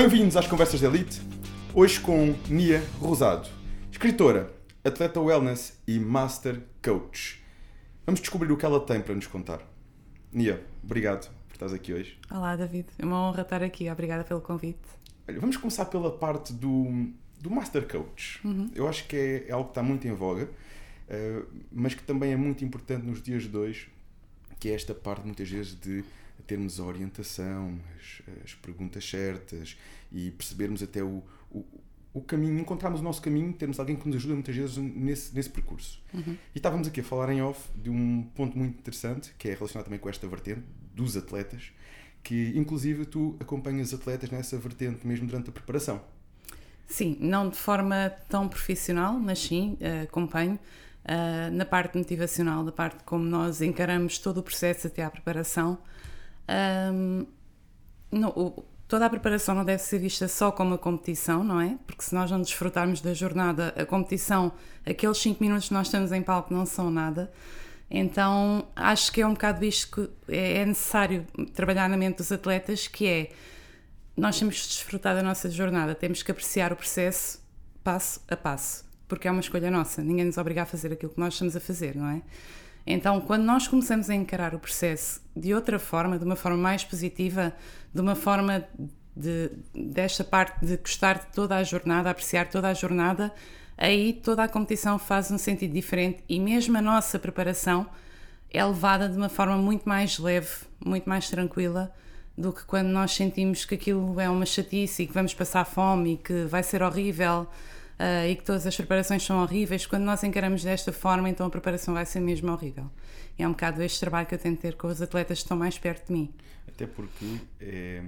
Bem-vindos às Conversas de Elite. Hoje com Nia Rosado, escritora, atleta wellness e master coach. Vamos descobrir o que ela tem para nos contar. Nia, obrigado por estás aqui hoje. Olá, David. É uma honra estar aqui. Obrigada pelo convite. Olha, vamos começar pela parte do, do master coach. Eu acho que é, é algo que está muito em voga, eh, mas que também é muito importante nos dias de hoje, que é esta parte muitas vezes de termos a orientação, as, as perguntas certas e percebermos até o, o, o caminho, encontrarmos o nosso caminho, termos alguém que nos ajuda muitas vezes nesse, nesse percurso. E estávamos aqui a falar em off de um ponto muito interessante, que é relacionado também com esta vertente dos atletas, que inclusive tu acompanhas atletas nessa vertente mesmo durante a preparação. Sim, não de forma tão profissional, mas sim, eh, acompanho eh, na parte motivacional, da parte como nós encaramos todo o processo até à preparação. Ahm, não, o- toda a preparação não deve ser vista só como a competição, não é? Porque se nós não desfrutarmos da jornada, a competição, aqueles 5 minutos que nós estamos em palco não são nada. Então acho que é um bocado isto que é é necessário trabalhar na mente dos atletas, que é nós temos que desfrutar da nossa jornada, temos que apreciar o processo passo a passo, porque é uma escolha nossa, ninguém nos obriga a fazer aquilo que nós estamos a fazer, não é? Então, quando nós começamos a encarar o processo de outra forma, de uma forma mais positiva, de uma forma de, desta parte de gostar de toda a jornada, apreciar toda a jornada, aí toda a competição faz um sentido diferente e mesmo a nossa preparação é levada de uma forma muito mais leve, muito mais tranquila do que quando nós sentimos que aquilo é uma chatice e que vamos passar fome e que vai ser horrível ah, e que todas as preparações são horríveis. Quando nós encaramos desta forma, então a preparação vai ser mesmo horrível. E é um bocado este trabalho que eu tento ter com os atletas que estão mais perto de mim. Até porque é,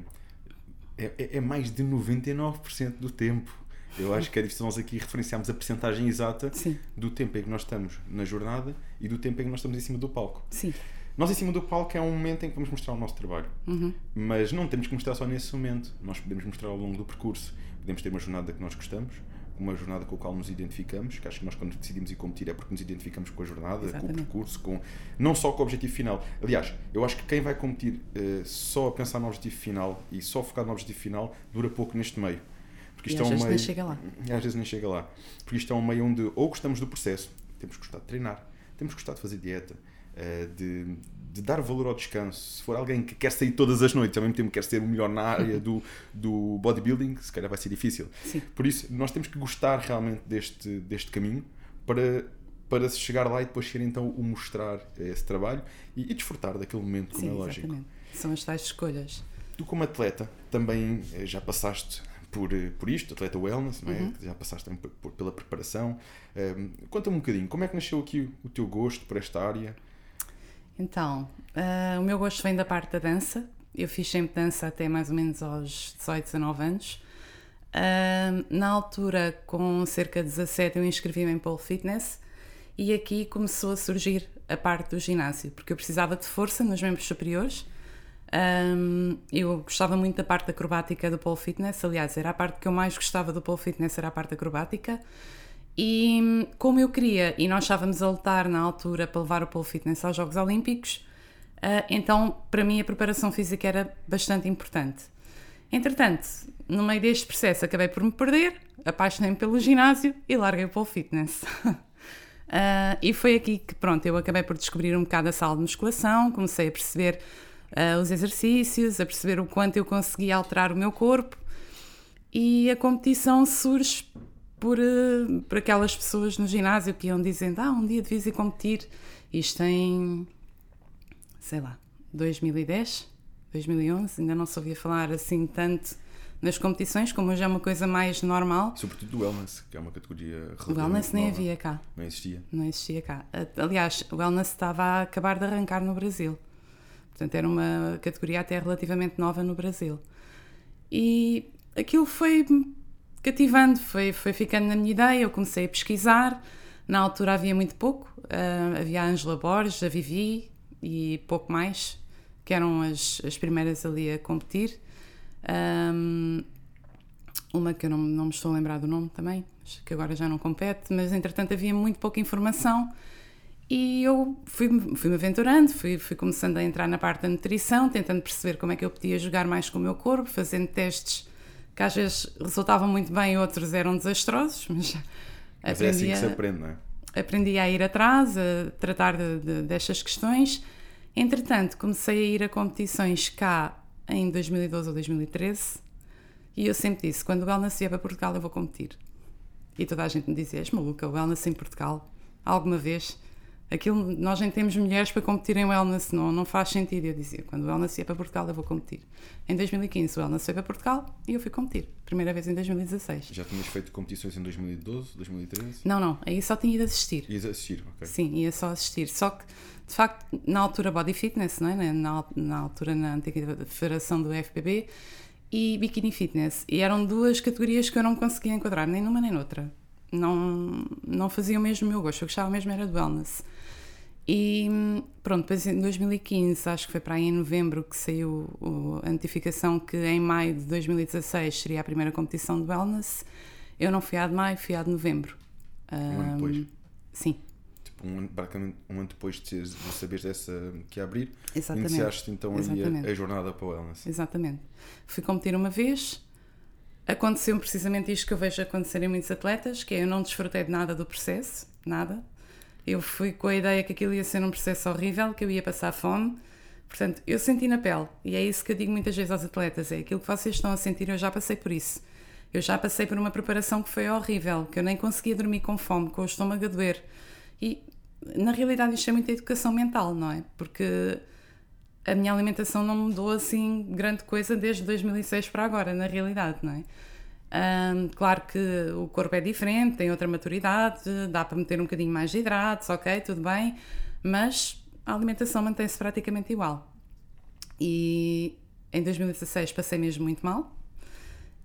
é, é mais de 99% do tempo. Eu acho que é difícil nós aqui referenciarmos a percentagem exata Sim. do tempo em que nós estamos na jornada e do tempo em que nós estamos em cima do palco. Sim, Nós em cima do palco é um momento em que vamos mostrar o nosso trabalho. Mas não temos que mostrar só nesse momento. Nós podemos mostrar ao longo do percurso. Podemos ter uma jornada que nós gostamos, uma jornada com a qual nos identificamos, que acho que nós quando decidimos ir competir é porque nos identificamos com a jornada, com o Exatamente. percurso, com não só com o objetivo final. Aliás, eu acho que quem vai competir eh, só a pensar no objetivo final e só focar no objetivo final dura pouco neste meio. Porque E isto às é um vezes meio... nem chega lá. E às vezes nem chega lá. Porque isto é um meio onde ou gostamos do processo, temos que gostar de treinar, temos que gostar de fazer dieta, eh, de, de dar valor ao descanso. Se for alguém que quer sair todas as noites, ao mesmo tempo quer ser o melhor na área do, do bodybuilding, se calhar vai ser difícil. Sim. Por isso, nós temos que gostar realmente deste, deste caminho para, para se chegar lá e depois ser então o mostrar esse trabalho e, e desfrutar daquele momento, como sim, é lógico. exatamente. São as tais escolhas. Tu, como atleta, também eh, já passaste por, eh, por isto, atleta wellness, não é? Uhum. já passaste também por- pela preparação. Ehm, Conta-me um bocadinho, como é que nasceu aqui o, o teu gosto por esta área? Então, ah, o meu gosto vem da parte da dança. Eu fiz sempre dança até mais ou menos aos 18, 19 anos. Ah, na altura, com cerca de 17, eu inscrevi-me em pole fitness e aqui começou a surgir a parte do ginásio, porque eu precisava de força nos membros superiores. Ah, eu gostava muito da parte acrobática do pole fitness, aliás, era a parte que eu mais gostava do pole fitness, era a parte acrobática. E como eu queria, e nós estávamos a lutar na altura para levar o pole fitness aos Jogos Olímpicos, ah, então para mim a preparação física era bastante importante. Entretanto, no meio deste processo acabei por me perder, apaixonei-me pelo ginásio e larguei o pole fitness. Ah, e foi aqui que, pronto, eu acabei por descobrir um bocado a sala de musculação, comecei a perceber ah, os exercícios, a perceber o quanto eu conseguia alterar o meu corpo e a competição surge por, eh, por aquelas pessoas no ginásio que iam dizendo: Ah, um dia devias ir competir. Isto em, sei lá, 2010, 2011, ainda não se ouvia falar assim tanto nas competições, como hoje é uma coisa mais normal. Sobretudo do wellness, que é uma categoria O wellness nem nova. havia cá, Não existia. não existia cá. Aliás, o wellness estava a acabar de arrancar no Brasil. Portanto, era uma categoria até relativamente nova no Brasil. E aquilo foi cativando, foi, foi ficando na minha ideia. Eu comecei a pesquisar. Na altura havia muito pouco. ah, havia a Angela Borges, a Vivi e pouco mais, que eram as, as primeiras ali a competir. Ahm, uma que eu não, não me estou a lembrar do nome também, que agora já não compete, mas entretanto havia muito pouca informação e eu fui-me fui aventurando, fui, fui começando a entrar na parte da nutrição, tentando perceber como é que eu podia jogar mais com o meu corpo, fazendo testes que às vezes resultavam muito bem, outros eram desastrosos, mas, mas é assim que se aprende, não é? Aprendi a ir atrás, a tratar de, de, destas questões. Entretanto, comecei a ir a competições cá em 2012 ou 2013 e eu sempre disse: quando o Wellness vier para Portugal, eu vou competir. E toda a gente me dizia: és maluca, o Wellness em Portugal? Alguma vez? Aquilo, nós nem temos mulheres para competir em wellness, não, não faz sentido. Eu dizia, quando o wellness ia para Portugal, eu vou competir. Em 2015, o wellness foi para Portugal e eu fui competir. Primeira vez em 2016. Já tinhas feito competições em 2012, 2013? Não, não. Aí só tinha ido assistir. Ias assistir, ok. Sim, ia só assistir. Só que, de facto, na altura Body Fitness, não é? na, na altura na antiga federação do FPB, e Bikini Fitness. E eram duas categorias que eu não conseguia enquadrar, nem numa nem noutra. Não, não fazia o mesmo meu gosto. Eu gostava mesmo era do wellness. E pronto, depois em 2015, acho que foi para aí em novembro que saiu a notificação que em maio de 2016 seria a primeira competição de wellness. Eu não fui a de maio, fui a de novembro. Um ano depois? Sim. Tipo, um ano, praticamente um ano depois de, de saberes dessa, que ia abrir, Exatamente. iniciaste então Exatamente. a, a jornada para o wellness. Exatamente. Fui competir uma vez, aconteceu precisamente isto que eu vejo acontecer em muitos atletas, que é eu não desfrutei de nada do processo, nada eu fui com a ideia que aquilo ia ser um processo horrível, que eu ia passar fome. Portanto, eu senti na pele, e é isso que eu digo muitas vezes aos atletas: é aquilo que vocês estão a sentir, eu já passei por isso. Eu já passei por uma preparação que foi horrível, que eu nem conseguia dormir com fome, com o estômago a doer. E na realidade isto é muita educação mental, não é? Porque a minha alimentação não mudou assim grande coisa desde 2006 para agora, na realidade, não é? Um, claro que o corpo é diferente, tem outra maturidade, dá para meter um bocadinho mais de hidratos, ok, tudo bem, mas a alimentação mantém-se praticamente igual. E em 2016 passei mesmo muito mal.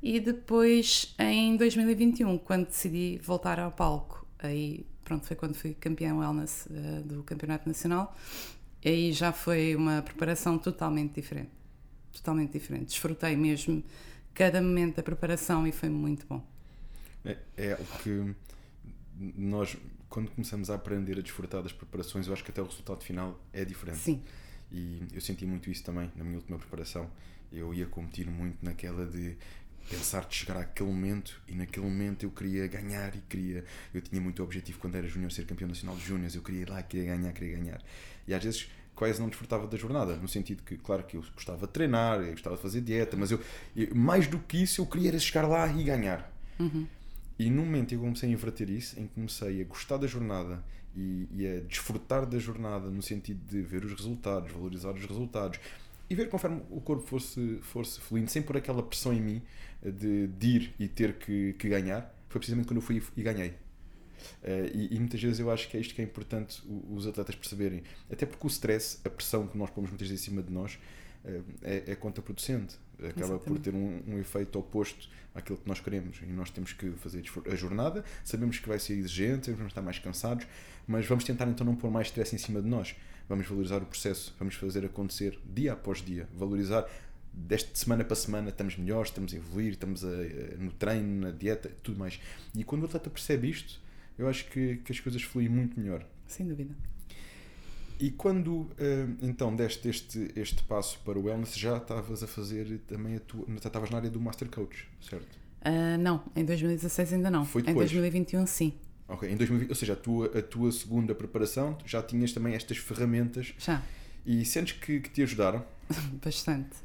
E depois em 2021, quando decidi voltar ao palco, aí pronto, foi quando fui campeã wellness uh, do Campeonato Nacional, aí já foi uma preparação totalmente diferente. Totalmente diferente. Desfrutei mesmo cada momento da preparação e foi muito bom. É, é algo que nós, quando começamos a aprender a desfrutar das preparações, eu acho que até o resultado final é diferente. Sim. E eu senti muito isso também na minha última preparação. Eu ia competir muito naquela de pensar de chegar àquele momento e naquele momento eu queria ganhar e queria eu tinha muito objetivo quando era júnior ser campeão nacional de júniores eu queria ir lá queria ganhar queria ganhar e às vezes quase não desfrutava da jornada, no sentido que, claro que eu gostava de treinar, eu gostava de fazer dieta, mas eu, eu mais do que isso, eu queria era chegar lá e ganhar. Uhum. E no momento eu comecei a inverter isso, em que comecei a gostar da jornada e, e, a desfrutar da jornada, no sentido de ver os resultados, valorizar os resultados e ver conforme o corpo fosse, fosse fluindo, sem pôr aquela pressão em mim de, de ir e ter que, que ganhar, foi precisamente quando eu fui e ganhei. Uh, e, e, muitas vezes eu acho que é isto que é importante os atletas perceberem. Até porque o stress, a pressão que nós pomos muitas vezes em cima de nós, uh, é, é contraproducente. Acaba Exatamente. por ter um, um, efeito oposto àquilo que nós queremos. E nós temos que fazer a jornada, sabemos que vai ser exigente, vamos estar mais cansados, mas vamos tentar então não pôr mais stress em cima de nós. Vamos valorizar o processo, vamos fazer acontecer dia após dia, valorizar desta semana para semana estamos melhores, estamos a evoluir, estamos a, a, no treino, na dieta, tudo mais. E quando o atleta percebe isto, eu acho que, que as coisas fluem muito melhor. Sem dúvida. E quando uh, então deste este, este passo para o wellness, já estavas a fazer também a tua. Já estavas na área do Master Coach, certo? Uh, não, em 2016 ainda não. Foi depois. Em 2021 sim. Ok, em 2020, ou seja, a tua, a tua segunda preparação já tinhas também estas ferramentas. Já. E sentes que, que te ajudaram? Bastante.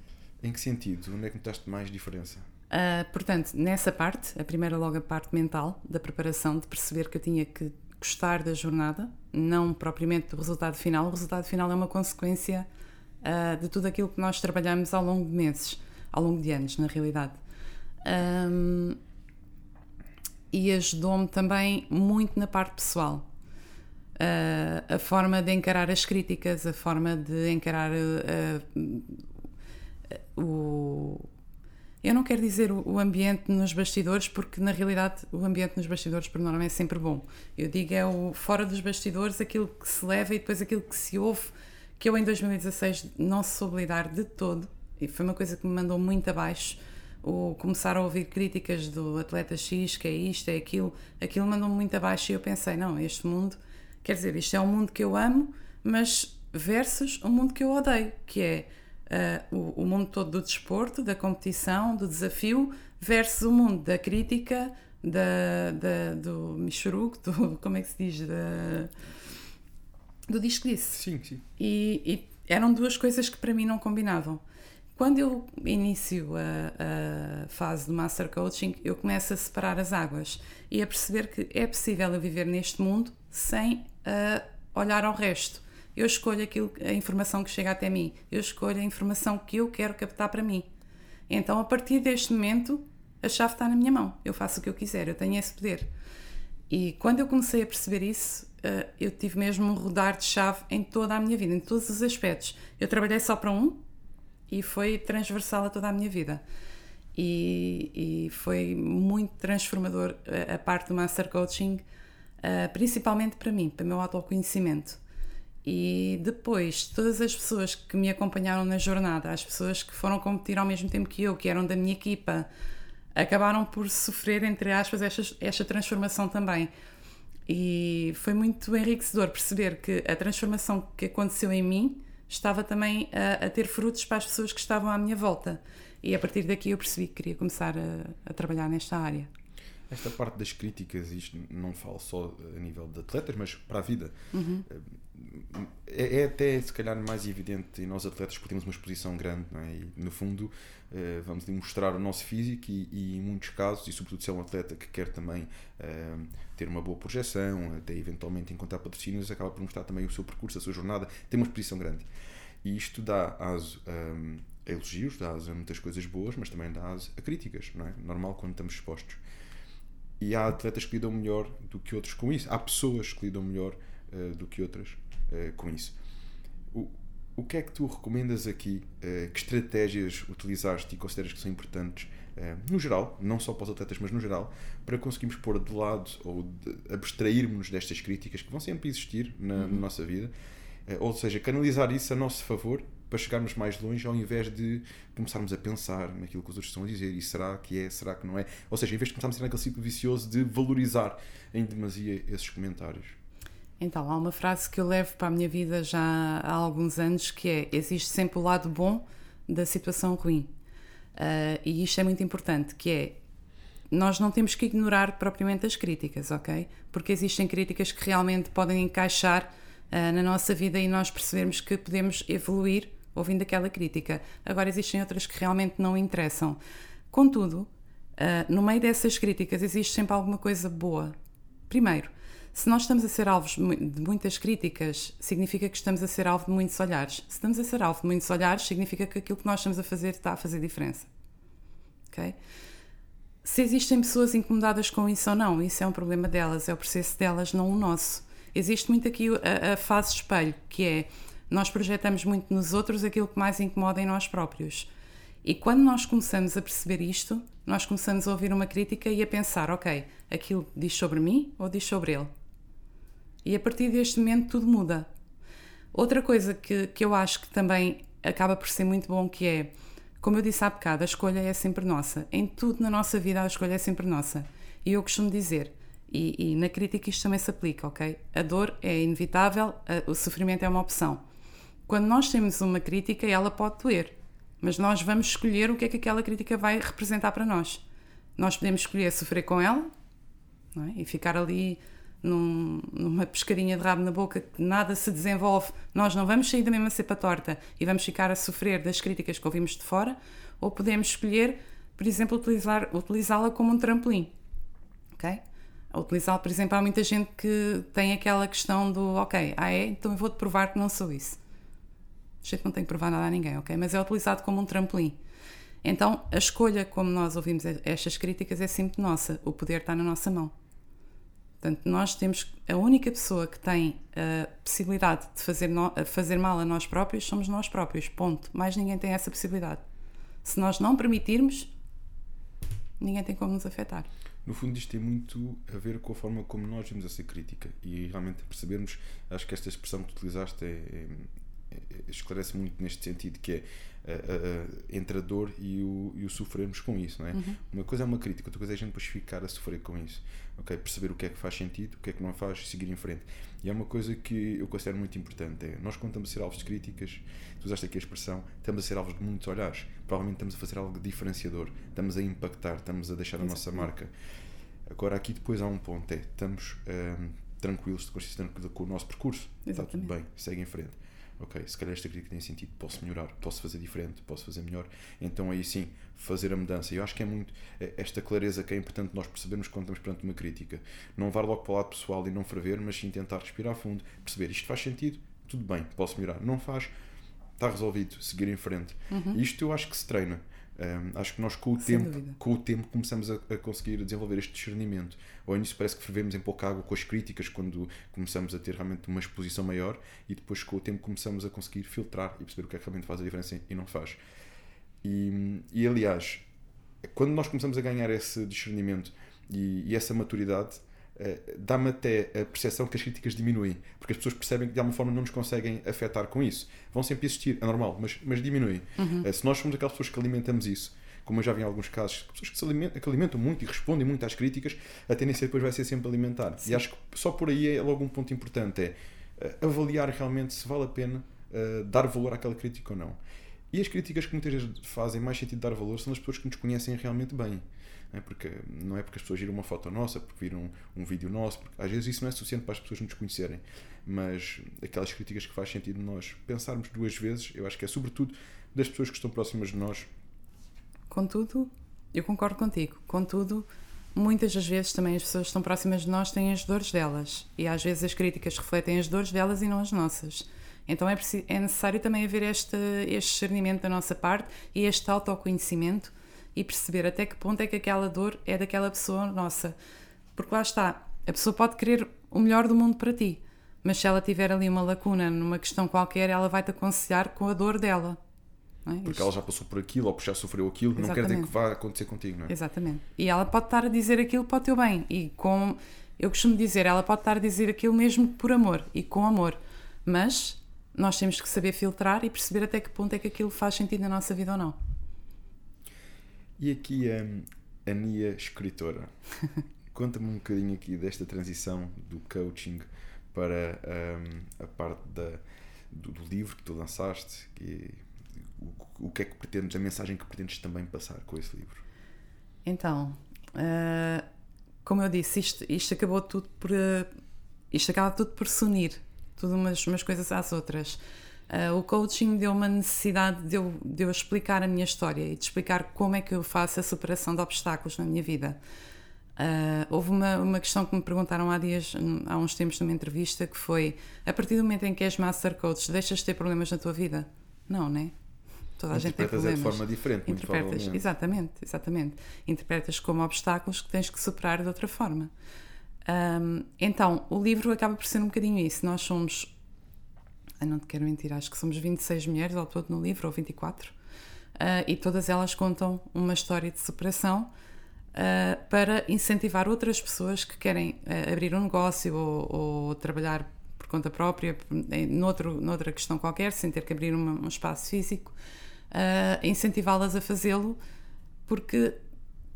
Em que sentido? Onde é que notaste mais diferença? Uh, portanto, nessa parte, a primeira logo a parte mental da preparação, de perceber que eu tinha que gostar da jornada, não propriamente do resultado final. O resultado final é uma consequência uh, de tudo aquilo que nós trabalhamos ao longo de meses, ao longo de anos, na realidade. Um, e ajudou-me também muito na parte pessoal. Uh, a forma de encarar as críticas, a forma de encarar o eu não quero dizer o ambiente nos bastidores, porque na realidade o ambiente nos bastidores por norma é sempre bom. Eu digo é o fora dos bastidores, aquilo que se leva e depois aquilo que se ouve, que eu em 2016 não soube lidar de todo, e foi uma coisa que me mandou muito abaixo. O começar a ouvir críticas do atleta X, que é isto, é aquilo, aquilo mandou-me muito abaixo e eu pensei: não, este mundo, quer dizer, isto é um mundo que eu amo, mas versus um mundo que eu odeio, que é uh, o, o, mundo todo do desporto, da competição, do desafio, versus o mundo da crítica, da, da, do Michuruco, do. como é que se diz? Da, do disco disse. Sim, sim. E, e, eram duas coisas que para mim não combinavam. Quando eu inicio a, a, fase do Master Coaching, eu começo a separar as águas e a perceber que é possível eu viver neste mundo sem uh, olhar ao resto. Eu escolho aquilo, a informação que chega até mim, eu escolho a informação que eu quero captar para mim. Então, a partir deste momento, a chave está na minha mão. Eu faço o que eu quiser, eu tenho esse poder. E quando eu comecei a perceber isso, uh, eu tive mesmo um rodar de chave em toda a minha vida, em todos os aspectos. Eu trabalhei só para um e foi transversal a toda a minha vida. E, e foi muito transformador a, a, parte do Master Coaching, uh, principalmente para mim, para o meu autoconhecimento. E depois, todas as pessoas que me acompanharam na jornada, as pessoas que foram competir ao mesmo tempo que eu, que eram da minha equipa, acabaram por sofrer, entre aspas, esta, esta transformação também. E foi muito enriquecedor perceber que a transformação que aconteceu em mim estava também a, a, ter frutos para as pessoas que estavam à minha volta. E a partir daqui eu percebi que queria começar a, a trabalhar nesta área. Esta parte das críticas, isto não falo só a nível de atletas, mas para a vida. Uhum. É, é, até se calhar mais evidente em nós atletas porque temos uma exposição grande, não é? E no fundo eh, vamos mostrar o nosso físico e, e, em muitos casos, e sobretudo se é um atleta que quer também uh, ter uma boa projeção, até eventualmente encontrar patrocínios, acaba por mostrar também o seu percurso, a sua jornada, tem uma exposição grande. E isto dá aso um, a elogios, dá aso a muitas coisas boas, mas também dá aso a críticas, não é? Normal quando estamos expostos. E há atletas que lidam melhor do que outros com isso. Há pessoas que lidam melhor uh, do que outras uh, com isso. O, o que é que tu recomendas aqui? Uh, que estratégias utilizaste e consideras que são importantes, no geral, não só para os atletas, mas no geral, para conseguirmos pôr de lado ou abstrairmos destas críticas que vão sempre existir na, uhum. na nossa vida? ou seja, canalizar isso a nosso favor para chegarmos mais longe ao invés de começarmos a pensar naquilo que os outros estão a dizer e será que é, será que não é. Ou seja, em vez de começarmos a ser naquele ciclo vicioso de valorizar em demasia esses comentários. Então, há uma frase que eu levo para a minha vida já há alguns anos que é: existe sempre o lado bom da situação ruim. Uh, e isto é muito importante, que é nós não temos que ignorar propriamente as críticas, ok? Porque existem críticas que realmente podem encaixar uh, na nossa vida e nós percebermos que podemos evoluir ouvindo aquela crítica. Agora, existem outras que realmente não interessam. Contudo, uh, no meio dessas críticas existe sempre alguma coisa boa. Primeiro, se nós estamos a ser alvos de muitas críticas, significa que estamos a ser alvo de muitos olhares. Se estamos a ser alvo de muitos olhares, significa que aquilo que nós estamos a fazer está a fazer diferença. Ok? Se existem pessoas incomodadas com isso ou não, isso é um problema delas, é o processo delas, não o nosso. Existe muito aqui a, a fase espelho, que é nós projetamos muito nos outros aquilo que mais incomoda em nós próprios. E quando nós começamos a perceber isto, nós começamos a ouvir uma crítica e a pensar: ok, aquilo diz sobre mim ou diz sobre ele? E a partir deste momento tudo muda. Outra coisa que, que eu acho que também acaba por ser muito bom que é, como eu disse há bocado, a escolha é sempre nossa. Em tudo na nossa vida a escolha é sempre nossa. E eu costumo dizer, e, e na crítica isto também se aplica, ok? A dor é inevitável, a, o sofrimento é uma opção. Quando nós temos uma crítica, ela pode doer, mas nós vamos escolher o que é que aquela crítica vai representar para nós. Nós podemos escolher sofrer com ela é? e ficar ali num, numa pescadinha de rabo na boca que nada se desenvolve. Nós não vamos sair da mesma cepa torta e vamos ficar a sofrer das críticas que ouvimos de fora, ou podemos escolher, por exemplo, utilizar, utilizá-la como um trampolim. Ok? Utilizá-la, por exemplo, há muita gente que tem aquela questão do ok, ah é, então eu vou-te provar que não sou isso a gente não tem que provar nada a ninguém, ok? Mas é utilizado como um trampolim. Então, a escolha, como nós ouvimos estas críticas, é sempre nossa. O poder está na nossa mão. Portanto, nós temos. A única pessoa que tem a possibilidade de fazer, no, fazer mal a nós próprios somos nós próprios. Ponto. Mais ninguém tem essa possibilidade. Se nós não permitirmos, ninguém tem como nos afetar. No fundo, isto tem muito a ver com a forma como nós vemos essa crítica e realmente percebermos. Acho que esta expressão que utilizaste é, é esclarece muito neste sentido que é entre a dor e o, e o sofrermos com isso, não é? Uhum. Uma coisa é uma crítica, outra coisa é a gente depois ficar a sofrer com isso, ok? Perceber o que é que faz sentido, o que é que não faz, seguir em frente. E é uma coisa que eu considero muito importante, é, nós quando estamos a ser alvos de críticas, tu usaste aqui a expressão, estamos a ser alvos de muitos olhares, provavelmente estamos a fazer algo diferenciador, estamos a impactar, estamos a deixar a nossa marca. Agora aqui depois há um ponto, é, estamos hum, tranquilos, consistentes com o nosso percurso, Exatamente. está tudo bem, segue em frente ok, se calhar esta crítica tem sentido, posso melhorar, posso fazer diferente, posso fazer melhor. Então aí sim, fazer a mudança. Eu acho que é muito é, esta clareza que é importante nós percebermos quando estamos perante uma crítica. Não vá logo para o lado pessoal e não ferver, mas sim tentar respirar fundo, perceber isto faz sentido, tudo bem, posso melhorar. Não faz, está resolvido, seguir em frente. Uhum. Isto eu acho que se treina. Um, acho que nós com o, tempo, com o tempo começamos a, a, conseguir desenvolver este discernimento. Ao início parece que fervemos em pouca água com as críticas quando começamos a ter realmente uma exposição maior e depois com o tempo começamos a conseguir filtrar e perceber o que é que realmente faz a diferença e não faz. E, e aliás, quando nós começamos a ganhar esse discernimento e, e essa maturidade, dá-me até a percepção que as críticas diminuem, porque as pessoas percebem que de alguma forma não nos conseguem afetar com isso. Vão sempre existir, é normal, mas, mas diminuem. Uhum. Uh, se nós somos aquelas pessoas que alimentamos isso, como eu já vi em alguns casos, pessoas que, se alimentam, que alimentam muito e respondem muito às críticas, a tendência depois vai ser sempre alimentar. Sim. E acho que só por aí é logo um ponto importante, é uh, avaliar realmente se vale a pena uh, dar valor àquela crítica ou não. E as críticas que muitas vezes fazem mais sentido dar valor são as pessoas que nos conhecem realmente bem. É, porque, não é porque as pessoas viram uma foto nossa, porque viram um, vídeo nosso, porque às vezes isso não é suficiente para as pessoas nos conhecerem, mas aquelas críticas que faz sentido nós pensarmos duas vezes, eu acho que é sobretudo das pessoas que estão próximas de nós. Contudo, eu concordo contigo, contudo, muitas das vezes também as pessoas que estão próximas de nós têm as dores delas e às vezes as críticas refletem as dores delas e não as nossas. Então é, é necessário também haver este, este discernimento da nossa parte e este autoconhecimento e perceber até que ponto é que aquela dor é daquela pessoa nossa. Porque lá está, a pessoa pode querer o melhor do mundo para ti, mas se ela tiver ali uma lacuna numa questão qualquer, ela vai te aconselhar com a dor dela. É? Porque Isto. ela já passou por aquilo ou já sofreu aquilo, Exatamente. não quer dizer que vá acontecer contigo, não é? Exatamente. E ela pode estar a dizer aquilo para o teu bem. E com, eu costumo dizer, ela pode estar a dizer aquilo mesmo por amor e com amor. Mas nós temos que saber filtrar e perceber até que ponto é que aquilo faz sentido na nossa vida ou não. E aqui a, a Nia escritora. Conta-me um bocadinho aqui desta transição do coaching para um, a parte da, do, do, livro que tu lançaste e o, o que é que pretendes, a mensagem que pretendes também passar com esse livro. Então, uh, como eu disse, isto, isto acabou tudo por. Uh, isto acaba tudo por se unir, tudo umas, umas coisas às outras. Uh, o coaching deu uma necessidade de eu, de eu explicar a minha história e de explicar como é que eu faço a superação de obstáculos na minha vida. Uh, houve uma, uma questão que me perguntaram há dias, há uns tempos numa entrevista, que foi: a partir do momento em que és Master Coach, deixas de ter problemas na tua vida? Não, né? Toda a gente tem problemas. de forma diferente, Interpretas, exatamente, exatamente. Interpretas como obstáculos que tens que superar de outra forma. Um, então, o livro acaba por ser um bocadinho isso. Nós somos eu não te quero mentir, acho que somos 26 mulheres ao todo no livro, ou 24, uh, ah, e todas elas contam uma história de superação uh, para incentivar outras pessoas que querem uh, abrir um negócio ou, ou, trabalhar por conta própria, noutro, noutra questão qualquer, sem ter que abrir uma, um espaço físico, incentivá-las a fazê-lo, porque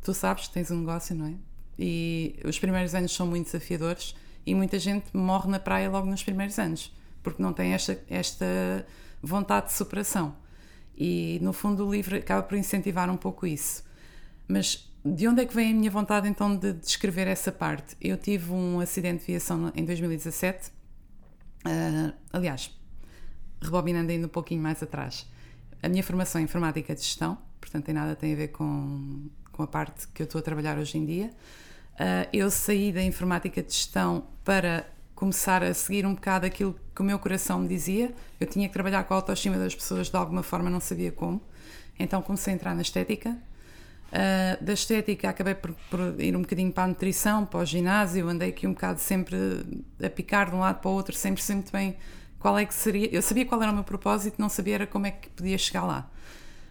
tu sabes que tens um negócio, não é? E os primeiros anos são muito desafiadores e muita gente morre na praia logo nos primeiros anos porque não tem esta, esta vontade de superação. E no fundo o livro acaba por incentivar um pouco isso. Mas de onde é que vem a minha vontade então de descrever essa parte? Eu tive um acidente de viação em 2017. Uh, ah, aliás, rebobinando ainda um pouquinho mais atrás, a minha formação é informática de gestão, portanto tem nada tem a ver com, com a parte que eu estou a trabalhar hoje em dia. Uh, eu saí da informática de gestão para começar a seguir um bocado aquilo que o meu coração me dizia. Eu tinha que trabalhar com a autoestima das pessoas de alguma forma, não sabia como. Então comecei a entrar na estética. Uh, da estética acabei por, por, ir um bocadinho para a nutrição, para o ginásio, andei aqui um bocado sempre a picar de um lado para o outro, sempre sempre bem qual é que seria. Eu sabia qual era o meu propósito, não sabia era como é que podia chegar lá.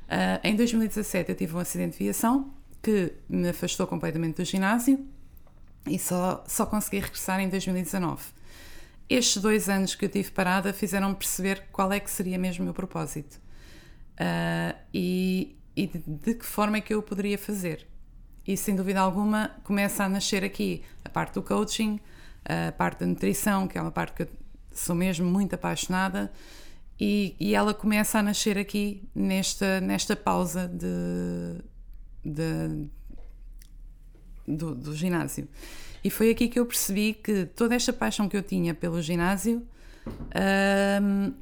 Uh, em 2017 eu tive um acidente de viação que me afastou completamente do ginásio e só, só consegui regressar em 2019. Estes dois anos que eu tive parada fizeram-me perceber qual é que seria mesmo o meu propósito uh, e, e de, de, que forma é que eu poderia fazer. E sem dúvida alguma começa a nascer aqui a parte do coaching, a parte da nutrição, que é uma parte que eu sou mesmo muito apaixonada, e, e ela começa a nascer aqui nesta, nesta pausa de, de do, do ginásio. E foi aqui que eu percebi que toda esta paixão que eu tinha pelo ginásio um,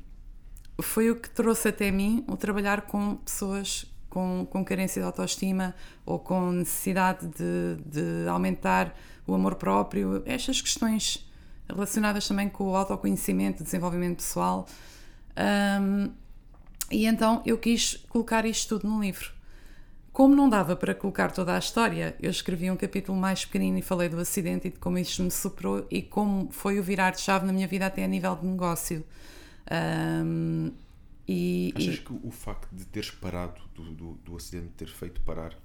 foi o que trouxe até mim o trabalhar com pessoas com, com carência de autoestima ou com necessidade de, de aumentar o amor próprio, estas questões relacionadas também com o autoconhecimento, desenvolvimento pessoal. Um, e então eu quis colocar isto tudo no livro. Como não dava para colocar toda a história, eu escrevi um capítulo mais pequenino e falei do acidente e de como isto me superou e como foi o virar de chave na minha vida até a nível de negócio. Um, e, Achas e... que o facto de teres parado, do, do, do acidente de ter feito parar,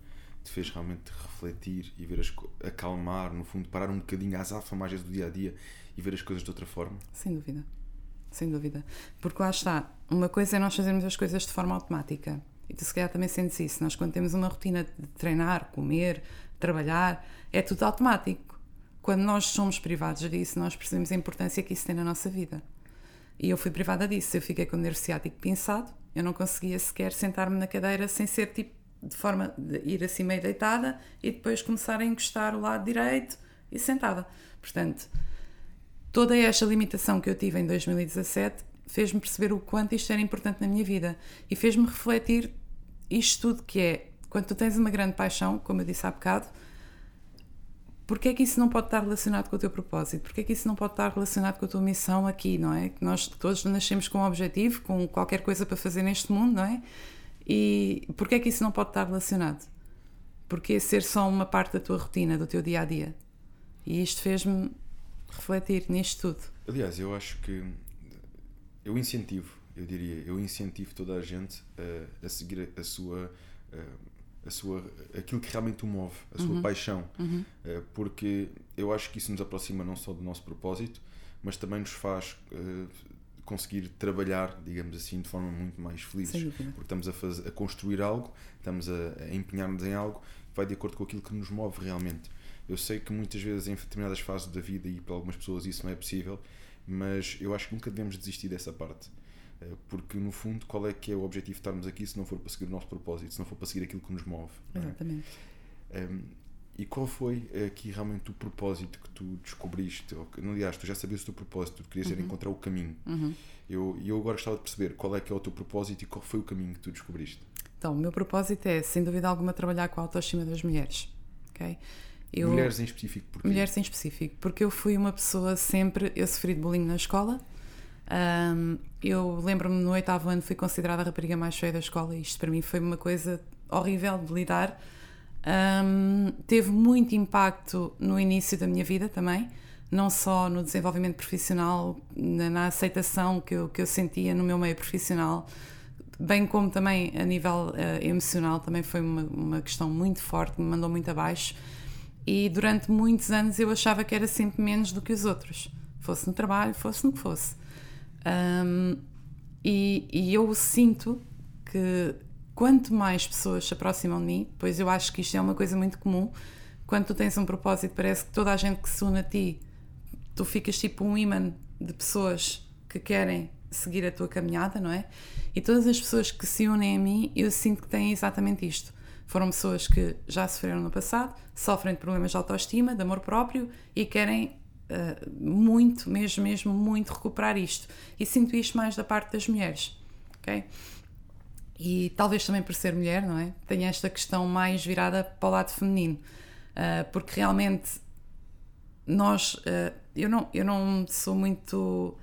te fez realmente refletir e ver as acalmar, no fundo, parar um bocadinho às afamagens do dia a dia e ver as coisas de outra forma? Sem dúvida, sem dúvida. Porque lá está, uma coisa é nós fazermos as coisas de forma automática e tu se calhar também sentes isso. Nós, quando temos uma rotina de treinar, comer, trabalhar, é tudo automático. Quando nós somos privados disso, nós percebemos a importância que isso tem na nossa vida. E eu fui privada disso. Eu fiquei com o nervo ciático pinçado, eu não conseguia sequer sentar-me na cadeira sem ser tipo de forma de ir assim meio deitada e depois começar a encostar o lado direito e sentada. Portanto, toda esta limitação que eu tive em 2017 fez-me perceber o quanto isto era importante na minha vida e fez-me refletir isto tudo que é quando tu tens uma grande paixão, como eu disse há bocado, porque é que isso não pode estar relacionado com o teu propósito? Porque é que isso não pode estar relacionado com a tua missão aqui, não é? Nós todos nascemos com um objetivo, com qualquer coisa para fazer neste mundo, não é? E porque é que isso não pode estar relacionado? Porque é ser só uma parte da tua rotina, do teu dia a dia. E isto fez-me refletir nisto tudo. Aliás, eu acho que eu incentivo, eu diria, eu incentivo toda a gente a, a seguir a, a sua a, sua aquilo que realmente o move, a sua uhum. paixão, uhum. Uh, porque eu acho que isso nos aproxima não só do nosso propósito, mas também nos faz uh, conseguir trabalhar, digamos assim, de forma muito mais feliz, porque estamos a, fazer, a construir algo, estamos a, a empenhar-nos em algo que vai de acordo com aquilo que nos move realmente. Eu sei que muitas vezes em determinadas fases da vida e para algumas pessoas isso não é possível, mas eu acho que nunca devemos desistir dessa parte. Eh, porque no fundo, qual é que é o objetivo de estarmos aqui se não for para seguir o nosso propósito, se não for para seguir aquilo que nos move? É? Exatamente. É? Um, e qual foi aqui realmente o propósito que tu descobriste? Ou, aliás, tu já sabias o teu propósito, tu querias uhum. encontrar o caminho. Uhum. Eu, eu agora gostava de perceber qual é que é o teu propósito e qual foi o caminho que tu descobriste. Então, o meu propósito é, sem dúvida alguma, trabalhar com a autoestima das mulheres. Okay? Eu, mulheres em específico, porquê? Mulheres em específico, porque eu fui uma pessoa sempre. Eu sofri de bullying na escola. Um, eu lembro-me no oitavo ano fui considerada a rapariga mais feia da escola e isto para mim foi uma coisa horrível de lidar. Um, teve muito impacto no início da minha vida também, não só no desenvolvimento profissional, na, na aceitação que eu, que eu sentia no meu meio profissional, bem como também a nível uh, emocional, também foi uma, uma questão muito forte, me mandou muito abaixo e durante muitos anos eu achava que era sempre menos do que os outros, fosse no trabalho, fosse no que fosse. Um, e, e, eu sinto que quanto mais pessoas se aproximam de mim, pois eu acho que isto é uma coisa muito comum, quando tu tens um propósito, parece que toda a gente que se une a ti, tu ficas tipo um imã de pessoas que querem seguir a tua caminhada, não é? E todas as pessoas que se unem a mim, eu sinto que têm exatamente isto foram pessoas que já sofreram no passado, sofrem de problemas de autoestima, de amor próprio e querem uh, muito, mesmo, mesmo muito recuperar isto. E sinto isto mais da parte das mulheres, ok? E talvez também por ser mulher, não é? Tenho esta questão mais virada para o lado feminino, uh, porque realmente nós, uh, eu, não, eu não sou muito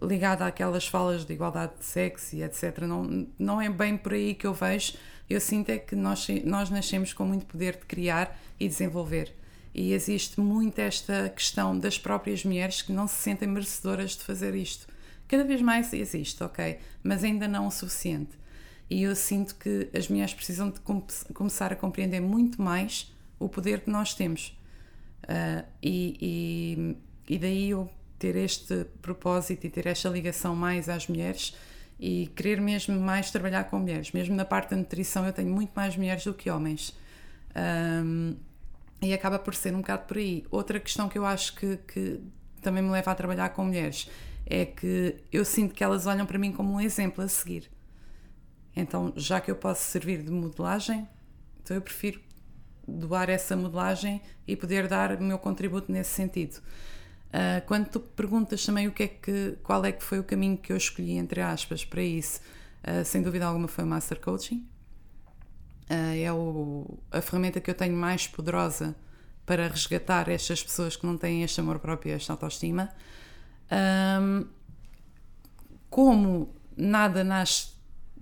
ligada àquelas falas de igualdade de sexo e etc. Não, não é bem por aí que eu vejo eu sinto é que nós, nós nascemos com muito poder de criar e desenvolver. E existe muito esta questão das próprias mulheres que não se sentem merecedoras de fazer isto. Cada vez mais existe, ok, mas ainda não o suficiente. E eu sinto que as mulheres precisam de com começar a compreender muito mais o poder que nós temos. Uh, e, e, e, daí eu ter este propósito e ter esta ligação mais às mulheres e querer mesmo mais trabalhar com mulheres. Mesmo na parte da nutrição, eu tenho muito mais mulheres do que homens. Um, e acaba por ser um bocado por aí. Outra questão que eu acho que, que também me leva a trabalhar com mulheres é que eu sinto que elas olham para mim como um exemplo a seguir. Então, já que eu posso servir de modelagem, então eu prefiro doar essa modelagem e poder dar o meu contributo nesse sentido. Uh, quando tu perguntas também o que é que, qual é que foi o caminho que eu escolhi, entre aspas, para isso, uh, sem dúvida alguma foi o Master Coaching. Uh, é o, a ferramenta que eu tenho mais poderosa para resgatar estas pessoas que não têm este amor próprio esta autoestima. Um, como nada nasce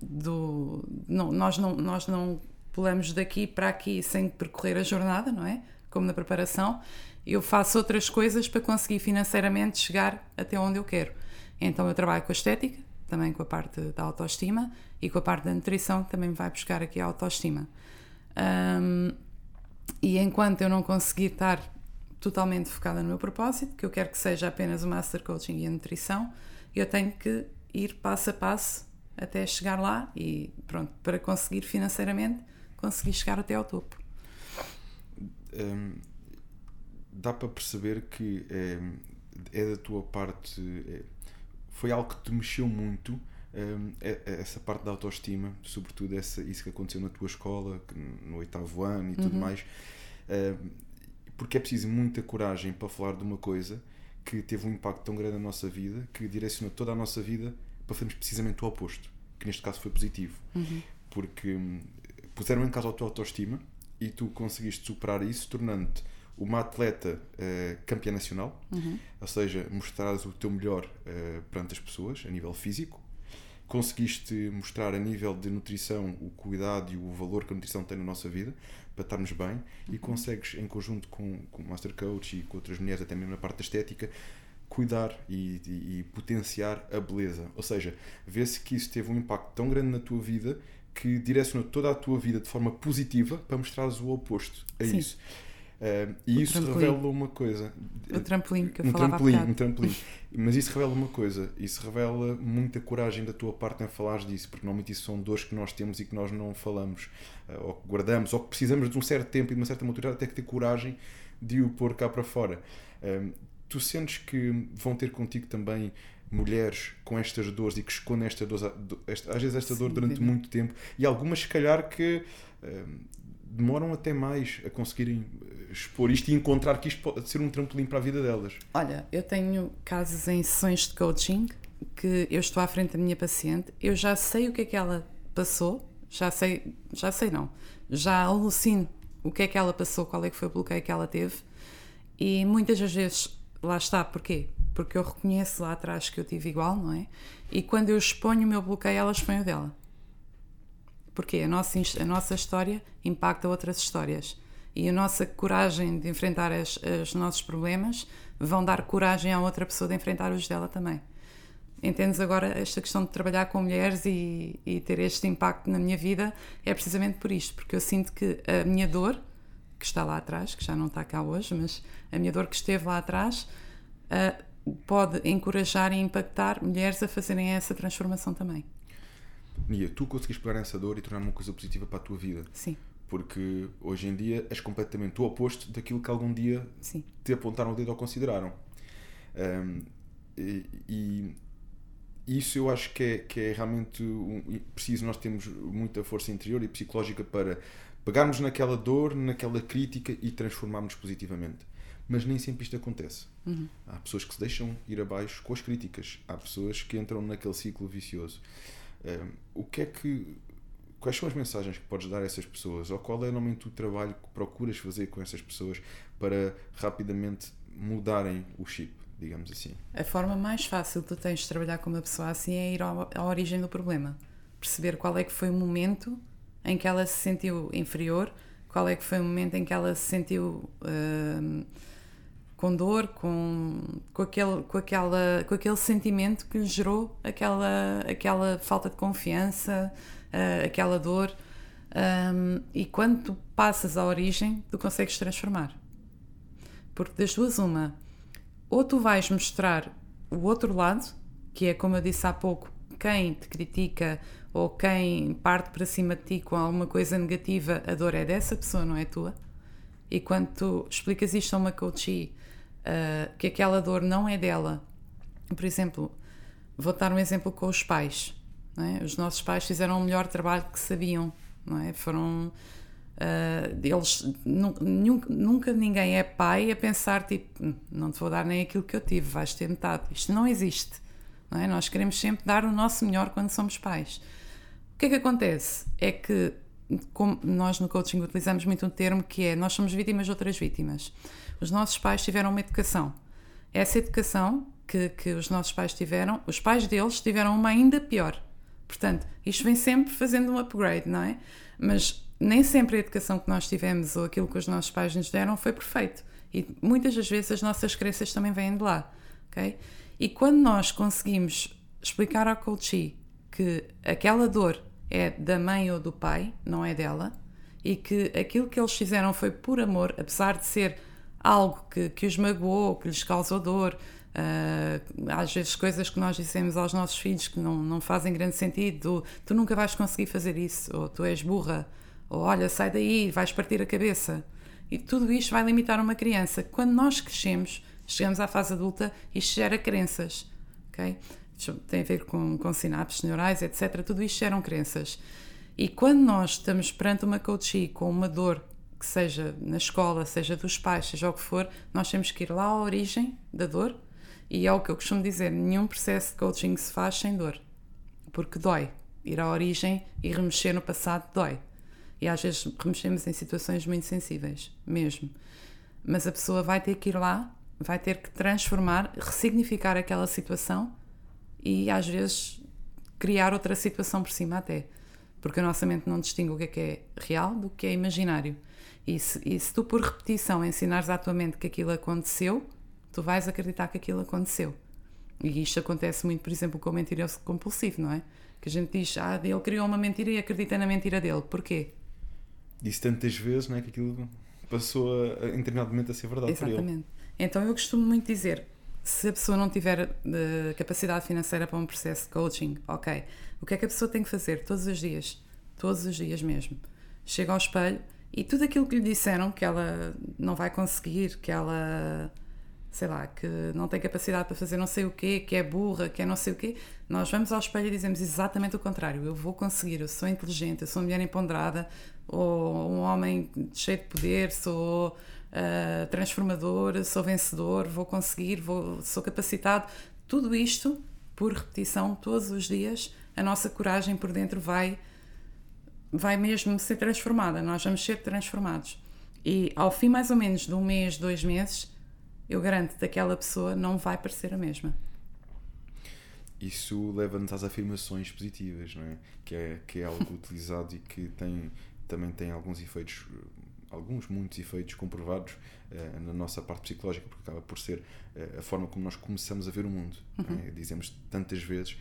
do. Não, nós, não, nós não pulamos daqui para aqui sem percorrer a jornada, não é? Como na preparação, eu faço outras coisas para conseguir financeiramente chegar até onde eu quero. Então eu trabalho com a estética, também com a parte da autoestima e com a parte da nutrição, que também me vai buscar aqui a autoestima. Um, e enquanto eu não conseguir estar totalmente focada no meu propósito, que eu quero que seja apenas o Master Coaching e a nutrição, eu tenho que ir passo a passo até chegar lá e pronto, para conseguir financeiramente, conseguir chegar até ao topo. Um, dá para perceber que é, é da tua parte, é, foi algo que te mexeu muito, um, é, é essa parte da autoestima, sobretudo essa, isso que aconteceu na tua escola, no oitavo ano e tudo uhum. mais. Um, porque é preciso muita coragem para falar de uma coisa que teve um impacto tão grande na nossa vida, que direcionou toda a nossa vida para fazermos precisamente o oposto, que neste caso foi positivo. Uhum. Porque hum, puseram em causa a tua autoestima e tu conseguiste superar isso, tornando-te uma atleta uh, campeã nacional, uhum. ou seja, mostrares o teu melhor uh, perante as pessoas, a nível físico. Conseguiste mostrar a nível de nutrição o cuidado e o valor que a nutrição tem na nossa vida, para estarmos bem uhum. e consegues, em conjunto com, com o Master Coach e com outras mulheres, até mesmo na parte da estética, cuidar e, e, e potenciar a beleza. Ou seja, vê-se que isso teve um impacto tão grande na tua vida que direcionou toda a tua vida de forma positiva para mostrares o oposto a Sim. isso. Uh, e o isso trampolim. revela uma coisa. O trampolim que eu um falava trampolim, um trampolim. Mas isso revela uma coisa. Isso revela muita coragem da tua parte em falar disso, porque normalmente isso são dores que nós temos e que nós não falamos, uh, ou que guardamos, ou que precisamos de um certo tempo e de uma certa maturidade até que ter coragem de o pôr cá para fora. Uh, tu sentes que vão ter contigo também mulheres com estas dores e que escondem esta dor, às vezes esta dor durante muito tempo, e algumas, se calhar, que demoram até mais a conseguirem expor isto e encontrar que isto pode ser um trampolim para a vida delas. Olha, eu tenho casos em sessões de coaching que eu estou à frente da minha paciente, eu já sei o que é que ela passou, já sei, já sei não, já alucino o que é que ela passou, qual é que foi o bloqueio que ela teve e muitas das vezes lá está, porquê? Porque eu reconheço lá atrás que eu tive igual, não é? E quando eu exponho o meu bloqueio, ela expõe o dela. Porque a nossa, a nossa história impacta outras histórias. E a nossa coragem de enfrentar as, os nossos problemas vão dar coragem à outra pessoa de enfrentar os dela também. Entendes agora esta questão de trabalhar com mulheres e, e ter este impacto na minha vida é precisamente por isto, porque eu sinto que a minha dor, que está lá atrás, que já não está cá hoje, mas a minha dor que esteve lá atrás, uh, pode encorajar e impactar mulheres a fazerem essa transformação também. Nia, tu conseguiste pegar essa dor e tornar uma coisa positiva para a tua vida. Sim. Porque hoje em dia és completamente o oposto daquilo que algum dia Sim. te apontaram o dedo ou consideraram. Um, e, e, isso eu acho que é, que é realmente um, preciso. Nós temos muita força interior e psicológica para pegarmos naquela dor, naquela crítica e transformarmos positivamente. Mas nem sempre isto acontece. Uhum. Há pessoas que se deixam ir abaixo com as críticas, há pessoas que entram naquele ciclo vicioso o que é que quais são as mensagens que podes dar a essas pessoas ou qual é normalmente o trabalho que procuras fazer com essas pessoas para rapidamente mudarem o chip, digamos assim? A forma mais fácil que tu tens de trabalhar com uma pessoa assim é ir à origem do problema, perceber qual é que foi o momento em que ela se sentiu inferior, qual é que foi o momento em que ela se sentiu uh, com dor, com, com, aquele, com, aquela, com aquele sentimento que lhe gerou aquela, aquela falta de confiança, uh, aquela dor. Um, e quando tu passas à origem, tu consegues transformar. Porque das duas, uma, ou tu vais mostrar o outro lado, que é como eu disse há pouco, quem te critica ou quem parte para cima de ti com alguma coisa negativa, a dor é dessa pessoa, não é tua. E quando tu explicas isto a uma coachee, uh, que aquela dor não é dela, por exemplo, vou dar um exemplo com os pais. É? Os nossos pais fizeram o melhor trabalho que sabiam, não é? Foram. Uh, eles nunca, nunca ninguém é pai a pensar tipo hum, não te vou dar nem aquilo que eu tive vais ter metade isto não existe não é? nós queremos sempre dar o nosso melhor quando somos pais o que é que acontece é que como nós no coaching utilizamos muito um termo que é nós somos vítimas de outras vítimas os nossos pais tiveram uma educação essa educação que, que os nossos pais tiveram os pais deles tiveram uma ainda pior Portanto, isto vem sempre fazendo um upgrade, não é? Mas nem sempre a educação que nós tivemos ou aquilo que os nossos pais nos deram foi perfeito. E muitas das vezes as nossas crenças também vêm de lá, ok? E quando nós conseguimos explicar ao coachee que aquela dor é da mãe ou do pai, não é dela, e que aquilo que eles fizeram foi por amor, apesar de ser algo que, que os magoou, que lhes causou dor, Uh, às vezes coisas que nós dizemos aos nossos filhos que não, não fazem grande sentido, tu nunca vais conseguir fazer isso, ou tu és burra, ou olha, sai daí, vais partir a cabeça. E tudo isto vai limitar uma criança. Quando nós crescemos, chegamos à fase adulta, isto gera crenças, ok? Tem a ver com, com sinapses neurais, etc. Tudo isto geram crenças. E quando nós estamos perante uma coachee com uma dor que seja na escola, seja dos pais, seja o que for, nós temos que ir lá à origem da dor e é o que eu costumo dizer: nenhum processo de coaching se faz sem dor, porque dói. Ir à origem e remexer no passado dói. E às vezes remexemos em situações muito sensíveis, mesmo. Mas a pessoa vai ter que ir lá, vai ter que transformar, ressignificar aquela situação e às vezes criar outra situação por cima até. Porque a nossa mente não distingue o que é, que é real do que é imaginário. E se, e se tu, por repetição, ensinares à tua mente que aquilo aconteceu, tu vais acreditar que aquilo aconteceu. E isto acontece muito, por exemplo, com o mentiroso compulsivo, não é? Que a gente diz, ah, ele criou uma mentira e acredita na mentira dele. Porquê? Disse tantas vezes, não é? Que aquilo passou a, a, a ser verdade Exatamente. Então eu costumo muito dizer, se a pessoa não tiver uh, capacidade financeira para um processo de coaching, ok, o que é que a pessoa tem que fazer todos os dias? Todos os dias mesmo. Chega ao espelho e tudo aquilo que lhe disseram que ela não vai conseguir, que ela sei lá, que não tem capacidade para fazer não sei o quê, que é burra, que é não sei o quê, nós vamos ao espelho e dizemos exatamente o contrário. Eu vou conseguir, eu sou inteligente, eu sou uma mulher empoderada, ou um homem cheio de poder, sou uh, transformador, sou vencedor, vou conseguir, vou, sou capacitado. Tudo isto, por repetição, todos os dias, a nossa coragem por dentro vai, vai mesmo ser transformada, nós vamos ser transformados. E ao fim mais ou menos de um mês, dois meses, eu garanto que aquela pessoa não vai parecer a mesma. Isso leva-nos às afirmações positivas, não é? Que é, que é algo utilizado e que tem, também tem alguns efeitos, alguns, muitos efeitos comprovados uh, na nossa parte psicológica, porque acaba por ser uh, a forma como nós começamos a ver o mundo. É? Uhum. É? Dizemos tantas vezes,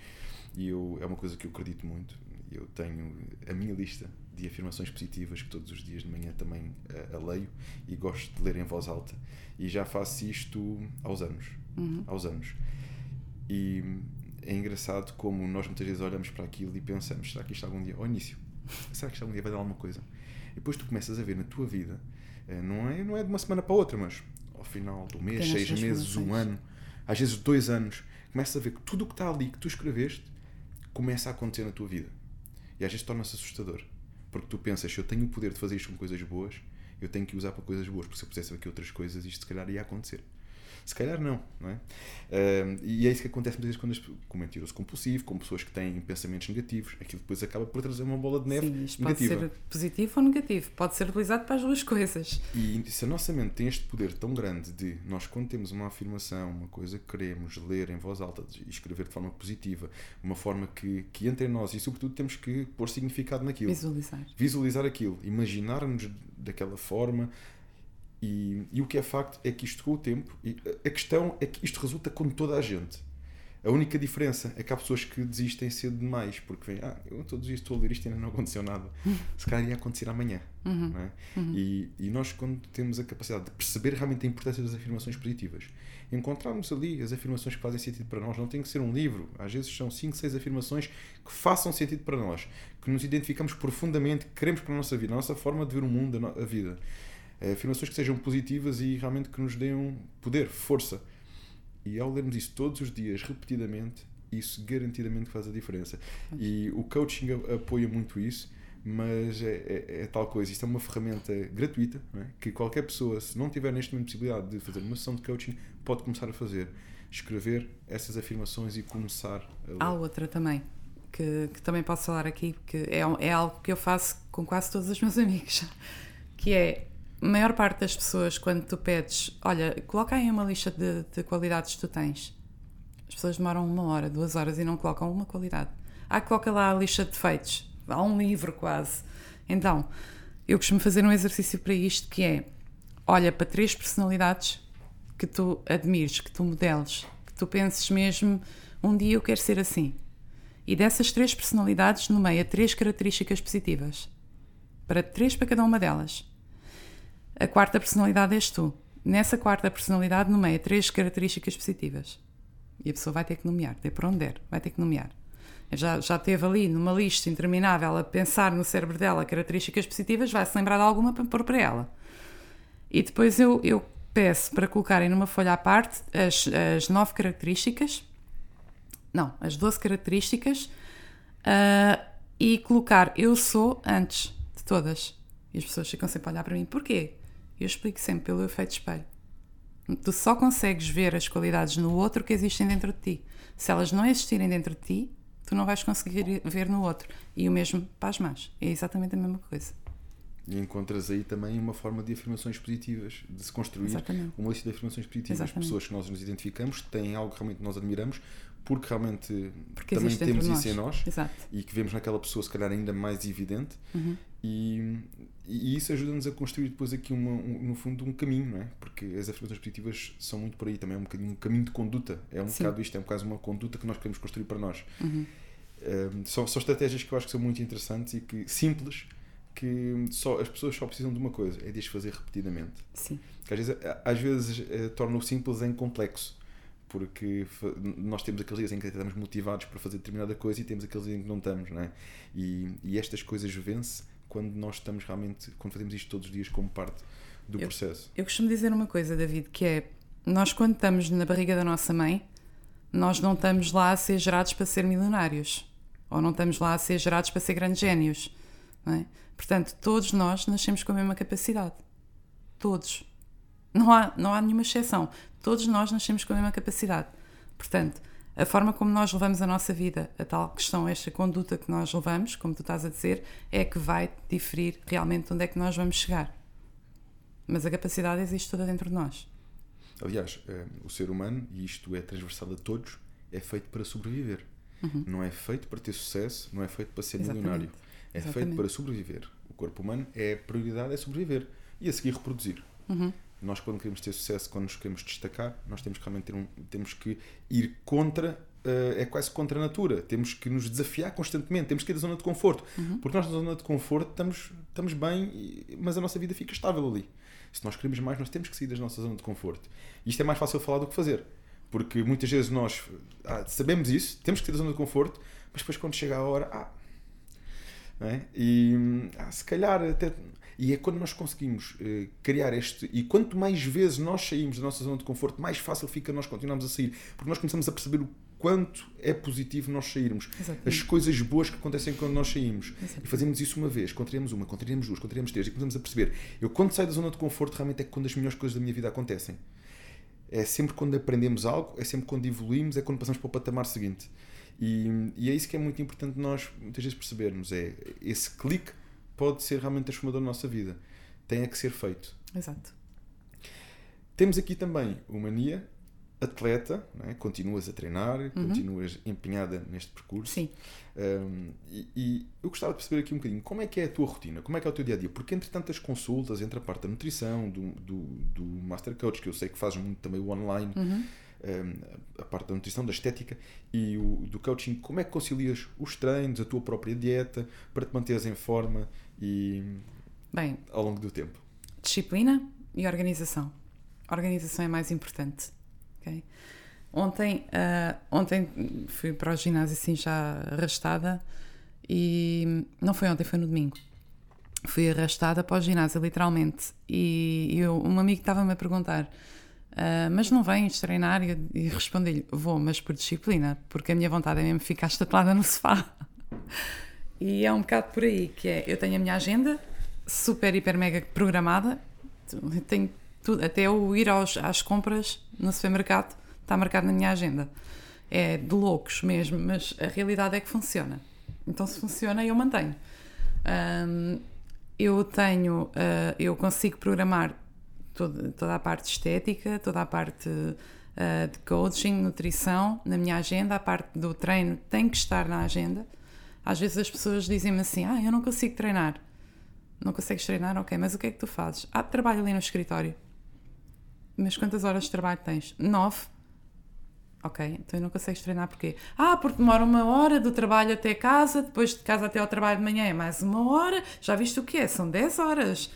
e eu, é uma coisa que eu acredito muito. Eu tenho a minha lista de afirmações positivas que todos os dias de manhã também uh, a leio e gosto de ler em voz alta. E já faço isto aos anos. Uhum. aos anos. E é engraçado como nós muitas vezes olhamos para aquilo e pensamos será que isto algum dia ao início. Será que isto algum dia vai dar alguma coisa? E depois tu começas a ver na tua vida uh, não é não é de uma semana para outra mas ao final do mês Tem seis meses um ano às vezes dois anos começas a ver que tudo o que está ali que tu escreveste começa a acontecer na tua vida. E às vezes torna-se assustador porque tu pensas, se eu tenho o poder de fazer isto com coisas boas, eu tenho que usar para coisas boas, porque se eu pusesse aqui outras coisas, isto se calhar ia acontecer. Se calhar não, não é? E é isso que acontece muitas vezes quando as, com mentiroso compulsivo, com pessoas que têm pensamentos negativos, aquilo depois acaba por trazer uma bola de neve Sim, isto negativa. Pode ser positivo ou negativo, pode ser utilizado para as duas coisas. E se a nossa mente tem este poder tão grande de nós, quando temos uma afirmação, uma coisa que queremos ler em voz alta e escrever de forma positiva, uma forma que, que entre em nós e, sobretudo, temos que pôr significado naquilo. Visualizar. Visualizar aquilo, imaginar-nos daquela forma e, e, o que é facto é que isto com o tempo, a questão é que isto resulta com toda a gente. A única diferença é que há pessoas que desistem cedo demais, porque vêm, ah, eu todos os dias estou a ler isto e ainda não aconteceu nada. Se calhar ia acontecer amanhã. Uhum. É? e, e nós, quando temos a capacidade de perceber realmente a importância das afirmações positivas, encontrarmos ali as afirmações que fazem sentido para nós, não tem que ser um livro, às vezes são 5, 6 afirmações que façam sentido para nós, que nos identificamos profundamente, que queremos para a nossa vida, a nossa forma de ver o mundo, a vida. Eh, Afirmações que sejam positivas e realmente que nos deem poder, força. E ao lermos isso todos os dias, repetidamente, isso garantidamente faz a diferença. E o coaching apoia muito isso, mas é, é- é tal coisa. Isto é uma ferramenta gratuita é? que qualquer pessoa, se não tiver neste momento possibilidade de fazer uma sessão de coaching, pode começar a fazer. Escrever essas afirmações e começar a ler. Há outra também, que, que também posso falar aqui, que é, é algo que eu faço com quase todos os meus amigos, que é a maior parte das pessoas, quando tu pedes, olha, coloca aí uma lista de, de qualidades que tu tens. As pessoas demoram uma hora, duas horas e não colocam uma qualidade. Ah, coloca lá a lista de defeitos. Há um livro quase. Então, eu costumo fazer um exercício para isto que é olha para três personalidades que tu admires, que tu modeles, que tu penses mesmo um dia eu quero ser assim. E dessas três personalidades nomeia três características positivas. Para três para cada uma delas. A quarta personalidade és tu. Nessa quarta personalidade nomeia três características positivas. E a pessoa vai ter que nomear, ter por onde der, vai ter que nomear. Já, já teve ali numa lista interminável a pensar no cérebro dela características positivas, vai se lembrar de alguma para pôr para ela. E depois eu, eu peço para colocarem numa folha à parte as, as nove características, não, as 12 características, ah, e colocar eu sou antes de todas. E as pessoas ficam sempre a olhar para mim. Porquê? Eu explico sempre pelo efeito espelho. Tu só consegues ver as qualidades no outro que existem dentro de ti. Se elas não existirem dentro de ti, tu não vais conseguir ver no outro. E o mesmo para as más. É exatamente a mesma coisa. E encontras aí também uma forma de afirmações positivas, de se construir Exatamente. uma lista de afirmações positivas. Exatamente. Pessoas que nós nos identificamos, têm algo que realmente nós admiramos, porque realmente Porque também temos isso nós. em nós Exato. e que vemos naquela pessoa, se calhar, ainda mais evidente. Uhum. E, e isso ajuda-nos a construir depois aqui, uma, um- no fundo, um caminho, não é? Porque as afirmações positivas são muito por aí também, é um bocadinho um caminho de conduta. É um Sim. bocado isto, é um bocado uma conduta que nós queremos construir para nós. Uhum. Um, são, são estratégias que eu acho que são muito interessantes e que simples, que só, as pessoas só precisam de uma coisa, é de as fazer repetidamente. Sim. Que às vezes, às vezes eh, torna o simples em complexo, porque nós temos aqueles dias em que estamos motivados para fazer determinada coisa e temos aqueles dias em que não estamos, não é? E, e estas coisas vence quando nós estamos realmente, quando fazemos isto todos os dias como parte do Eu- processo. Eu costumo dizer uma coisa, David, que é nós quando estamos na barriga da nossa mãe, nós não estamos lá a ser gerados para ser milionários. Ou não estamos lá a ser gerados para ser grandes génios. é? Portanto, todos nós nascemos com a mesma capacidade. Todos. Não há, não há nenhuma exceção. Todos nós nascemos com a mesma capacidade. Portanto, a forma como nós levamos a nossa vida, a tal questão, esta conduta que nós levamos, como tu estás a dizer, é que vai diferir realmente onde é que nós vamos chegar. Mas a capacidade existe toda dentro de nós. Aliás, eh, o ser humano, e isto é transversal a todos, é feito para sobreviver. Não é feito para ter sucesso, não é feito para ser Uhum. Exatamente. milionário. É feito Exatamente. para sobreviver. O corpo humano é a prioridade é sobreviver e a seguir reproduzir. Uhum. Nós quando queremos ter sucesso, quando nos queremos destacar, nós temos que realmente ter um, temos que ir contra eh, é quase contra a natura. Temos que nos desafiar constantemente, temos que ir da zona de conforto. Uhum. Porque nós na zona de conforto estamos, estamos bem, mas a nossa vida fica estável ali. Se nós queremos mais, nós temos que sair da nossa zona de conforto. E isto é mais fácil falar do que fazer. Porque muitas vezes nós ah, sabemos isso, temos que sair da zona de conforto, mas depois quando chega a hora, ah, é? E ah, se calhar até. E é quando nós conseguimos eh, criar este. E quanto mais vezes nós saímos da nossa zona de conforto, mais fácil fica nós continuarmos a sair. Porque nós começamos a perceber o quanto é positivo nós sairmos. Exatamente. As coisas boas que acontecem quando nós saímos. Exatamente. E fazemos isso uma vez, contraríamos uma, contraríamos duas, contraríamos três. E começamos a perceber. Eu quando saio da zona de conforto, realmente é quando as melhores coisas da minha vida acontecem. É sempre quando aprendemos algo, é sempre quando evoluímos, é quando passamos para o patamar seguinte. E, e é isso que é muito importante nós muitas vezes percebermos. É esse clique pode ser realmente transformador na nossa vida. Tem a que ser feito. Exato. Temos aqui também o Mania, atleta, é? continuas a treinar, continuas empenhada neste percurso. Sim. Um, e, e eu gostava de perceber aqui um bocadinho como é que é a tua rotina, como é que é o teu dia a dia, porque entre tantas consultas, entre a parte da nutrição, do, do, do Master Coach, que eu sei que fazes muito também o online, a parte da nutrição, da estética e o, do coaching, como é que concilias os treinos, a tua própria dieta, para te manteres em forma e Bem, ao longo do tempo? Disciplina e organização. A organização é mais importante. Okay? Ontem, uh, ontem fui para o ginásio assim já arrastada e não foi ontem, foi no domingo. Fui arrastada para o ginásio, literalmente. E, e eu, um amigo estava-me a perguntar: uh, Mas não vens treinar? E, e respondi-lhe: Vou, mas por disciplina, porque a minha vontade é mesmo ficar estatelada no sofá. E é um bocado por aí, que é, eu tenho a minha agenda super, hiper, mega programada, tenho tudo, até eu ir aos, às compras no supermercado está marcado na minha agenda. É de loucos mesmo, mas a realidade é que funciona. Então se funciona, eu mantenho. Um, eu tenho, uh, eu consigo programar toda, toda a parte estética, toda a parte uh, de coaching, nutrição na minha agenda, a parte do treino tem que estar na agenda às vezes as pessoas dizem-me assim: Ah, eu não consigo treinar. Não consegues treinar? Ok, mas o que é que tu fazes? Ah, trabalho ali no escritório. Mas quantas horas de trabalho tens? Nove. Ok, então não consegues treinar porquê? Ah, porque demora uma hora do trabalho até casa, depois de casa até ao trabalho de manhã é mais uma hora. Já viste o que é? São dez horas.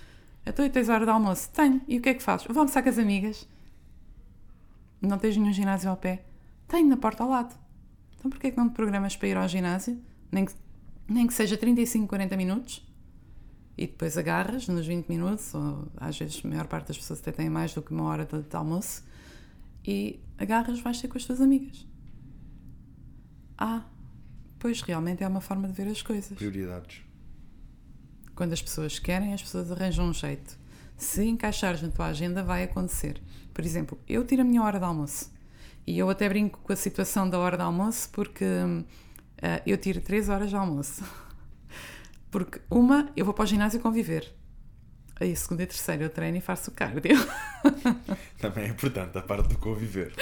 Então e tens hora de almoço? Tenho. E o que é que fazes? Vou almoçar com as amigas. Não tens nenhum ginásio ao pé? Tenho, na porta ao lado. Então porquê que não te programas para ir ao ginásio? Nem que nem que seja 35, 40 minutos, e depois agarras nos 20 minutos, ou às vezes a maior parte das pessoas até tem mais do que uma hora de, de almoço, e agarras, vais ter com as tuas amigas. Ah, pois realmente é uma forma de ver as coisas. Prioridades. Quando as pessoas querem, as pessoas arranjam um jeito. Se encaixares na tua agenda, vai acontecer. Por exemplo, eu tiro a minha hora de almoço. E eu até brinco com a situação da hora de almoço porque hum, eu tiro 3 horas de almoço. Porque uma, eu vou para o ginásio conviver. Aí, segunda e terceira, eu treino e faço o cardio. Também é importante a parte do conviver.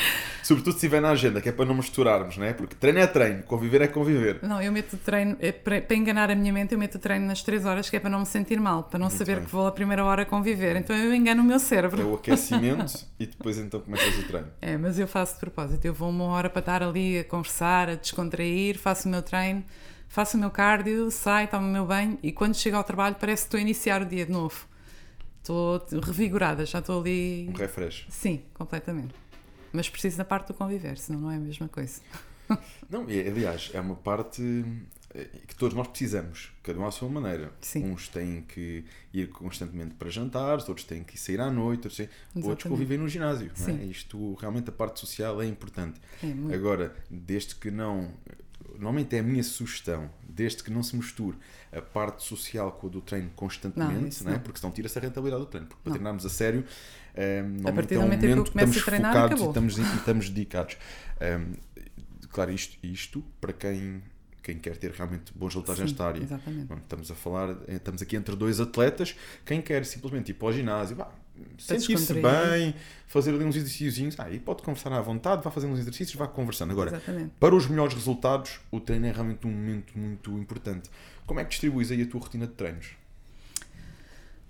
Sobretudo se estiver na agenda, que é para não misturarmos, não é? Porque treino é treino, conviver é conviver. Não, eu meto treino, é para, para, enganar a minha mente, eu meto treino nas 3 horas, que é para não me sentir mal, para não Muito saber bem. que vou a primeira hora conviver. Então eu engano o meu cérebro. É o aquecimento e depois então começas o treino. É, mas eu faço de propósito. Eu vou uma hora para estar ali a conversar, a descontrair, faço o meu treino, faço o meu cardio, saio, tomo o meu banho e quando chego ao trabalho parece que estou a iniciar o dia de novo. Estou revigorada, já estou ali. Um refresh. Sim, completamente. Mas preciso da parte do conviver, senão não é a mesma coisa. Não, aliás, é uma parte eh, que todos nós precisamos, cada um à sua maneira. Sim. Uns têm que ir constantemente para jantares, outros têm que sair à noite, outros, têm, outros convivem no ginásio. É? Isto realmente a parte social é importante. É Agora, desde que não normalmente é a minha sugestão, desde que não se misture a parte social com a do treino constantemente, não, não é? porque senão tira-se a rentabilidade do treino. Porque para treinarmos a sério, um, ehm, a partir do momento que estamos a treinar, focados acabou. e estamos, e estamos dedicados. Um, ehm, claro, isto, isto para quem quem quer ter realmente bons resultados Sim, nesta área. Exatamente. estamos a falar, eh, estamos aqui entre dois atletas, quem quer simplesmente ir para o ginásio, sentir-se bem, fazer ali uns exercícios, ah, e pode conversar à vontade, vá fazendo uns exercícios, vá conversando. Agora, Exatamente. para os melhores resultados, o treino é realmente um momento muito importante. Como é que distribuis aí a tua rotina de treinos?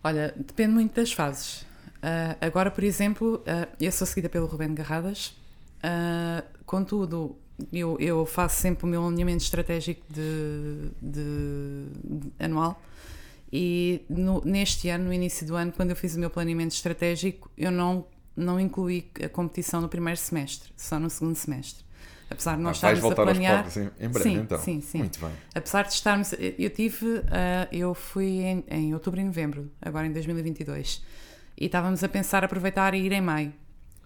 Olha, depende muito das fases. Uh, agora, por exemplo, uh, eu sou seguida pelo Rubén Garradas, uh, contudo, eu, eu faço sempre o meu alinhamento estratégico de, de, de anual e no, neste ano, no início do ano, quando eu fiz o meu planeamento estratégico, eu não, não incluí a competição no primeiro semestre, só no segundo semestre. Apesar de nós ah, estarmos a planear. Em breve, sim, então. sim, sim. Muito bem. Apesar de estarmos. Eu tive. Uh, eu fui em, em outubro e novembro, agora em 2022. E estávamos a pensar aproveitar e ir em maio.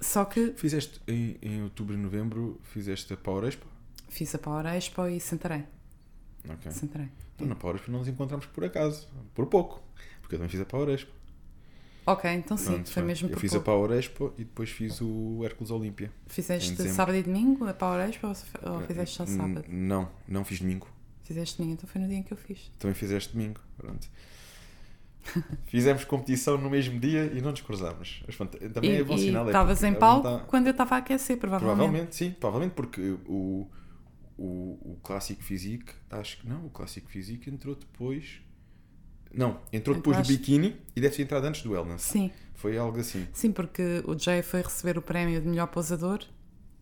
Só que. Fizeste em, em outubro e novembro, fizeste a Power Expo? Fiz a Power Expo e Santarém. Ok. Santarém. Então na Power Expo não nos encontramos por acaso, por pouco, porque eu também fiz a Power Expo. Ok, então sim, Pronto, foi mesmo Eu por fiz pouco. a Power Expo e depois fiz o Hércules Olímpia. Fizeste sábado e domingo a Power Expo ou fizeste só sábado? Não, não fiz domingo. Fizeste domingo, então foi no dia em que eu fiz. Também fizeste domingo, pronto. Fizemos competição no mesmo dia e não nos cruzámos. Mas, pronto, também e, é bom sinal. Estavas em palco tá... quando eu estava a aquecer, provavelmente. Provavelmente, sim, provavelmente, porque o, o, o Clássico Physique, acho que não, o Clássico Physique entrou depois. Não, entrou depois do biquíni e deve ter entrado antes do wellness. Sim. Foi algo assim. Sim, porque o Jay foi receber o prémio de melhor posador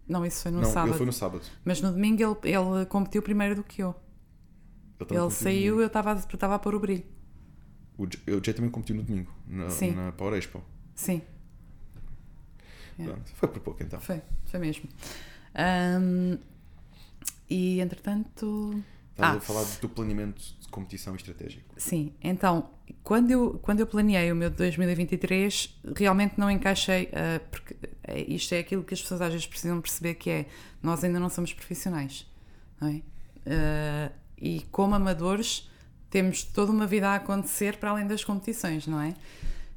Não, isso foi no não, sábado. ele foi no sábado. Mas no domingo ele, ele competiu primeiro do que eu. Ele, Ele saiu eu estava a pôr o brilho. O Jay também competiu no domingo, na, Sim. na Power Expo. Sim, É. Pronto, foi por pouco então. foi, foi mesmo. Ahm, e entretanto. Estás Ah. a falar do planeamento de competição estratégico. Sim, então, quando eu, quando eu planeei o meu de 2023, realmente não encaixei, ah, porque eh, isto é aquilo que as pessoas às vezes precisam perceber que é, nós ainda não somos profissionais, não é? Ah, e como amadores, temos toda uma vida a acontecer para além das competições, não é?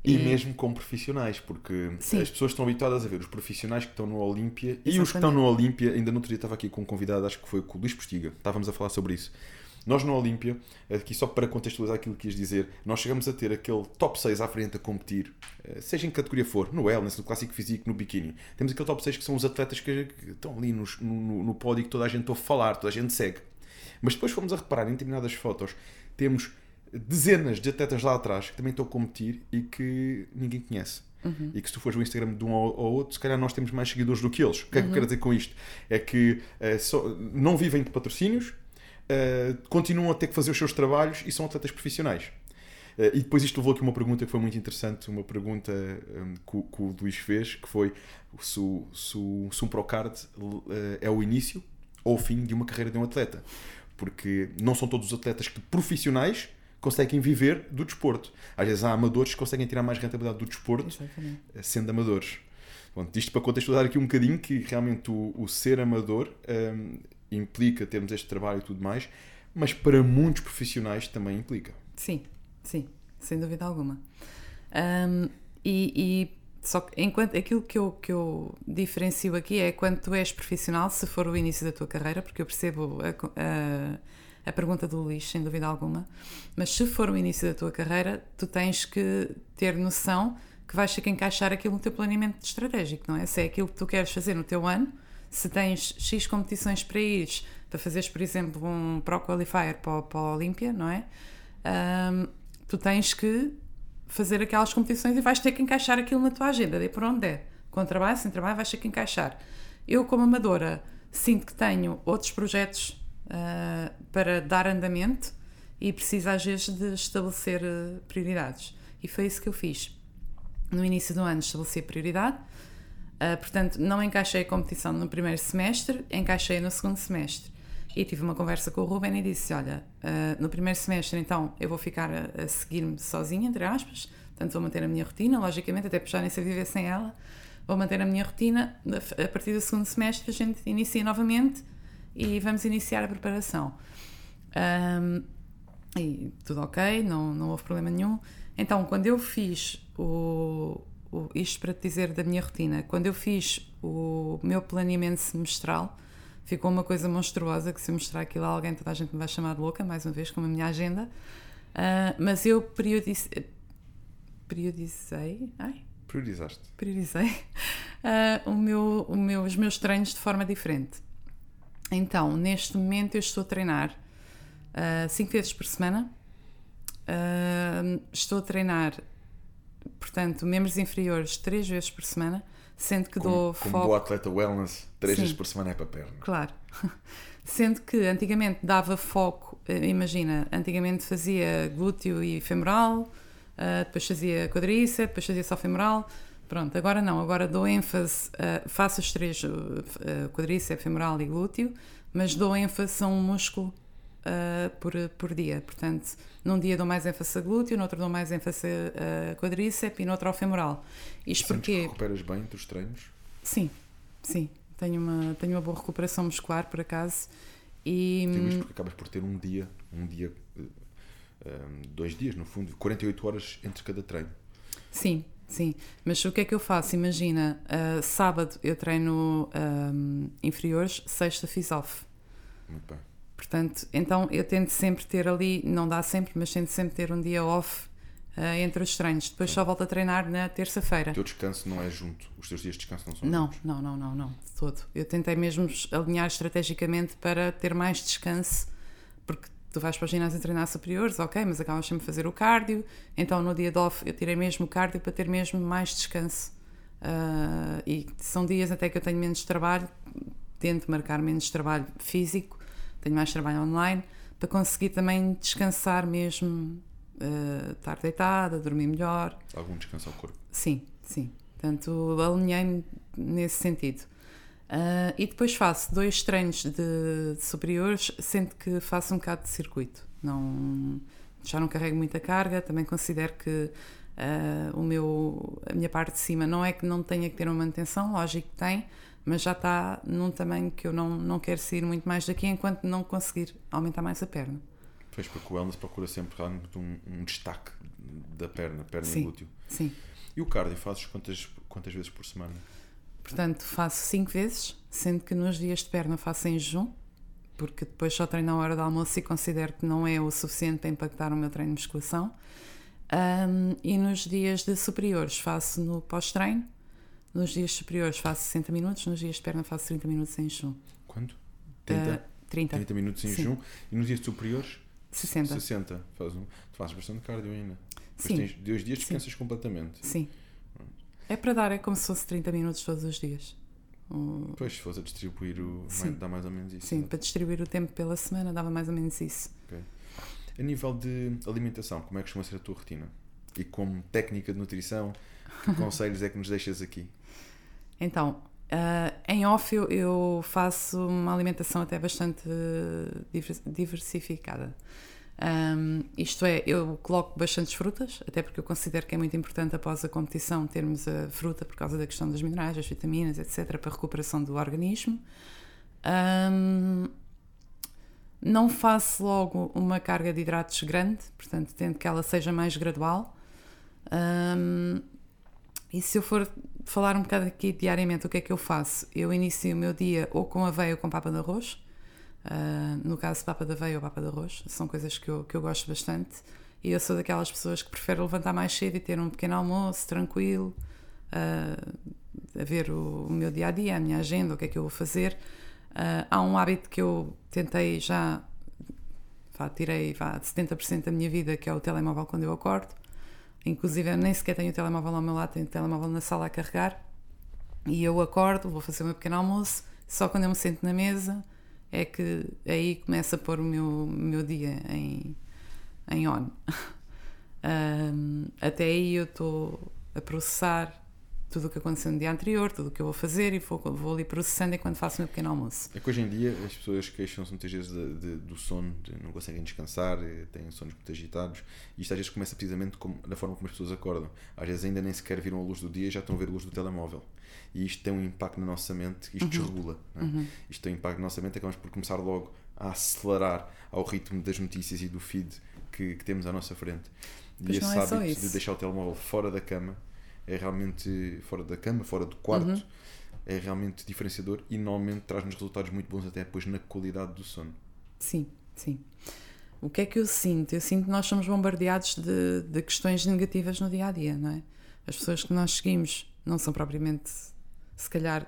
E, mesmo com profissionais, porque Sim. as pessoas estão habituadas a ver os profissionais que estão no Olímpia e os que estão no Olímpia, ainda no outro dia estava aqui com um convidado, acho que foi com o Luís Postiga, estávamos a falar sobre isso. Nós no Olímpia, aqui só para contextualizar aquilo que quis dizer, nós chegamos a ter aquele top 6 à frente a competir, eh, seja em que categoria for, no wellness, no clássico físico, no bikini. Temos aquele top 6 que são os atletas que, estão ali no, no, no pódio que toda a gente ouve falar, toda a gente segue. Mas depois fomos a reparar em determinadas fotos, temos dezenas de atletas lá atrás que também estão a competir e que ninguém conhece. E que se tu fores o Instagram de um ao, ao outro, se calhar nós temos mais seguidores do que eles. O que é que eu quero dizer com isto? É que eh, só- não vivem de patrocínios, eh, continuam a ter que fazer os seus trabalhos e são atletas profissionais. Eh, e depois isto levou aqui uma pergunta que foi muito interessante, uma pergunta hum, que, o- que o Luís fez, que foi se o, se o, se um Procard eh, é o início ou o fim de uma carreira de um atleta. Porque não são todos os atletas que profissionais conseguem viver do desporto. Às vezes há amadores que conseguem tirar mais rentabilidade do desporto Exatamente. eh, sendo amadores. Pronto, isto para contextualizar aqui um bocadinho que realmente o, o ser amador hum, implica termos este trabalho e tudo mais, mas para muitos profissionais também implica. Sim, sim, sem dúvida alguma. Ahm, e, e só que enquanto aquilo que eu, que eu diferencio aqui é quando tu és profissional, se for o início da tua carreira, porque eu percebo a, a, a pergunta do Luís, sem dúvida alguma, mas se for o início da tua carreira, tu tens que ter noção que vais ter que encaixar aquilo no teu planeamento estratégico, não é? Se é aquilo que tu queres fazer no teu ano, se tens X competições para ires, para fazeres, por exemplo, um Pro Qualifier para, para a Olímpia, não é? Ahm, tu tens que fazer aquelas competições e vais ter que encaixar aquilo na tua agenda, de por onde é. Com trabalho, sem trabalho, vais ter que encaixar. Eu, como amadora, sinto que tenho outros projetos ah, para dar andamento e preciso, às vezes, de estabelecer ah, prioridades. E foi isso que eu fiz. No início do ano, estabeleci a prioridade. Uh, portanto, não encaixei a competição no primeiro semestre, encaixei no segundo semestre. E tive uma conversa com o Ruben e disse: Olha, uh, no primeiro semestre, então, eu vou ficar a, a seguir-me sozinha, entre aspas. Portanto, vou manter a minha rotina, logicamente, até porque já nem sei viver sem ela. Vou manter a minha rotina. A partir do segundo semestre, a gente inicia novamente e vamos iniciar a preparação. Um, e tudo ok, não, não houve problema nenhum. Então, quando eu fiz o, o- isto para te dizer da minha rotina, quando eu fiz o meu planeamento semestral, ficou uma coisa monstruosa que se eu mostrar aquilo a alguém, toda a gente me vai chamar de louca, mais uma vez, como a minha agenda. Ah, mas eu periodize- periodizei, ai, Priorizaste. priorizei ah, o meu, o meu, os meus treinos de forma diferente. Então, neste momento, eu estou a treinar 5 vezes por semana. Ah, estou a treinar, portanto, membros inferiores 3 vezes por semana, sendo que Como, dou como foco. boa atleta wellness, três Sim. vezes por semana é para a perna. Claro. Sendo que antigamente dava foco, eh, imagina, antigamente fazia glúteo e femoral, ah, depois fazia quadríceps, depois fazia só femoral. Pronto, agora não, agora dou ênfase, ah, faço os três, ah, quadríceps, femoral e glúteo, mas dou ênfase a um músculo ah, por, por dia. Portanto, num dia dou mais ênfase a glúteo, no outro dou mais ênfase a quadríceps e no outro ao femoral. Isto Sentes que porque. recuperas bem dos treinos? Sim, sim. Tenho uma, tenho uma boa recuperação muscular, por acaso. E Digo isto porque acabas por ter um dia, um dia, eh, eh, dois dias, no fundo, 48 horas entre cada treino. sim, sim. Mas o que é que eu faço? Imagina, ah, sábado eu treino inferiores, sexta fiz off. Muito bem. Portanto, então eu tento sempre ter ali, não dá sempre, mas tento sempre ter um dia off ah, entre os treinos. Depois só volto a treinar na terça-feira. O teu descanso não é junto. Os teus dias de descanso não são Não, juntos. não, não, não, não, de todo. Eu tentei mesmo alinhar estrategicamente para ter mais descanso, tu vais para o ginásio treinar superiores, ok, mas acabas sempre a fazer o cardio, então no dia de off eu tirei mesmo o cardio para ter mesmo mais descanso Uh, e são dias até que eu tenho menos trabalho, tento marcar menos trabalho físico, tenho mais trabalho online, para conseguir também descansar mesmo, uh, estar deitada, dormir melhor. Algum descanso ao corpo? Sim, sim. Portanto, alinhei-me nesse sentido. Uh, e depois faço dois treinos de, de, superiores, sendo que faço um bocado de circuito. Não, já não carrego muita carga, também considero que uh, o meu, a minha parte de cima não é que não tenha que ter uma manutenção, lógico que tem, mas já está num tamanho que eu não, não quero sair muito mais daqui enquanto não conseguir aumentar mais a perna. Pois, porque o wellness procura sempre um, um destaque da perna, perna sim, e glúteo. Sim. E o cardio fazes quantas, quantas vezes por semana? Portanto, faço 5 vezes, sendo que nos dias de perna faço em jejum, porque depois só treino na hora do almoço e considero que não é o suficiente para impactar o meu treino de musculação. Um, e nos dias de superiores faço no pós-treino, nos dias superiores faço 60 minutos, nos dias de perna faço 30 minutos em jejum. Quanto? 30? Uh, 30. 30 minutos em jejum. E nos dias superiores? 60. 60. Faz um, tu fazes bastante cardio ainda. Sim. Tens dois dias descansas completamente. Sim. É para dar, é como se fosse 30 minutos todos os dias. Um... Pois, se fosse a distribuir o. Sim. dá mais ou menos isso. Sim, para distribuir o tempo pela semana dava mais ou menos isso. Okay. A nível de alimentação, como é que costuma ser a tua rotina? E como técnica de nutrição, que conselhos é que nos deixas aqui? Então, uh, em off eu, eu, faço uma alimentação até bastante diversificada. Um, isto é, eu coloco bastantes frutas, até porque eu considero que é muito importante após a competição termos a fruta por causa da questão das minerais, das vitaminas, etc., para a recuperação do organismo. Um, não faço logo uma carga de hidratos grande, portanto, tento que ela seja mais gradual. Um, e se eu for falar um bocado aqui diariamente, o que é que eu faço? Eu inicio o meu dia ou com aveia ou com papa de arroz Uh, no caso, papa de aveia ou papa de arroz, são coisas que eu, que eu gosto bastante. E eu sou daquelas pessoas que prefere levantar mais cedo e ter um pequeno almoço tranquilo, uh, a ver o, o, meu dia a dia, a minha agenda, o que é que eu vou fazer. Uh, há um hábito que eu tentei já, vá, tirei vá, 70% da minha vida, que é o telemóvel quando eu acordo. Inclusive, eu nem sequer tenho o telemóvel ao meu lado, tenho o telemóvel na sala a carregar. E eu acordo, vou fazer o meu pequeno almoço, só quando eu me sento na mesa é que aí começa a pôr o meu, meu dia em, em on. um, até aí eu estou a processar tudo o que aconteceu no dia anterior, tudo o que eu vou fazer e vou, vou ali processando enquanto faço o meu pequeno almoço. É que hoje em dia as pessoas queixam-se muitas vezes de, de, do sono, de não conseguem descansar, eh, têm sonos muito agitados e isto às vezes começa precisamente como, da forma como as pessoas acordam. Às vezes ainda nem sequer viram a luz do dia e já estão a ver a luz do telemóvel e isto tem um impacto na nossa mente, isto uhum. desregula. É? Uhum. Isto tem um impacto na nossa mente, acabamos por começar logo a acelerar ao ritmo das notícias e do feed que, que temos à nossa frente. Pois e esse é hábito de deixar o telemóvel fora da cama é realmente fora da cama, fora do quarto, uhum. é realmente diferenciador e normalmente traz-nos resultados muito bons até depois na qualidade do sono. Sim, sim. O que é que eu sinto? Eu sinto que nós somos bombardeados de, de questões negativas no dia a dia, não é? As pessoas que nós seguimos não são propriamente se calhar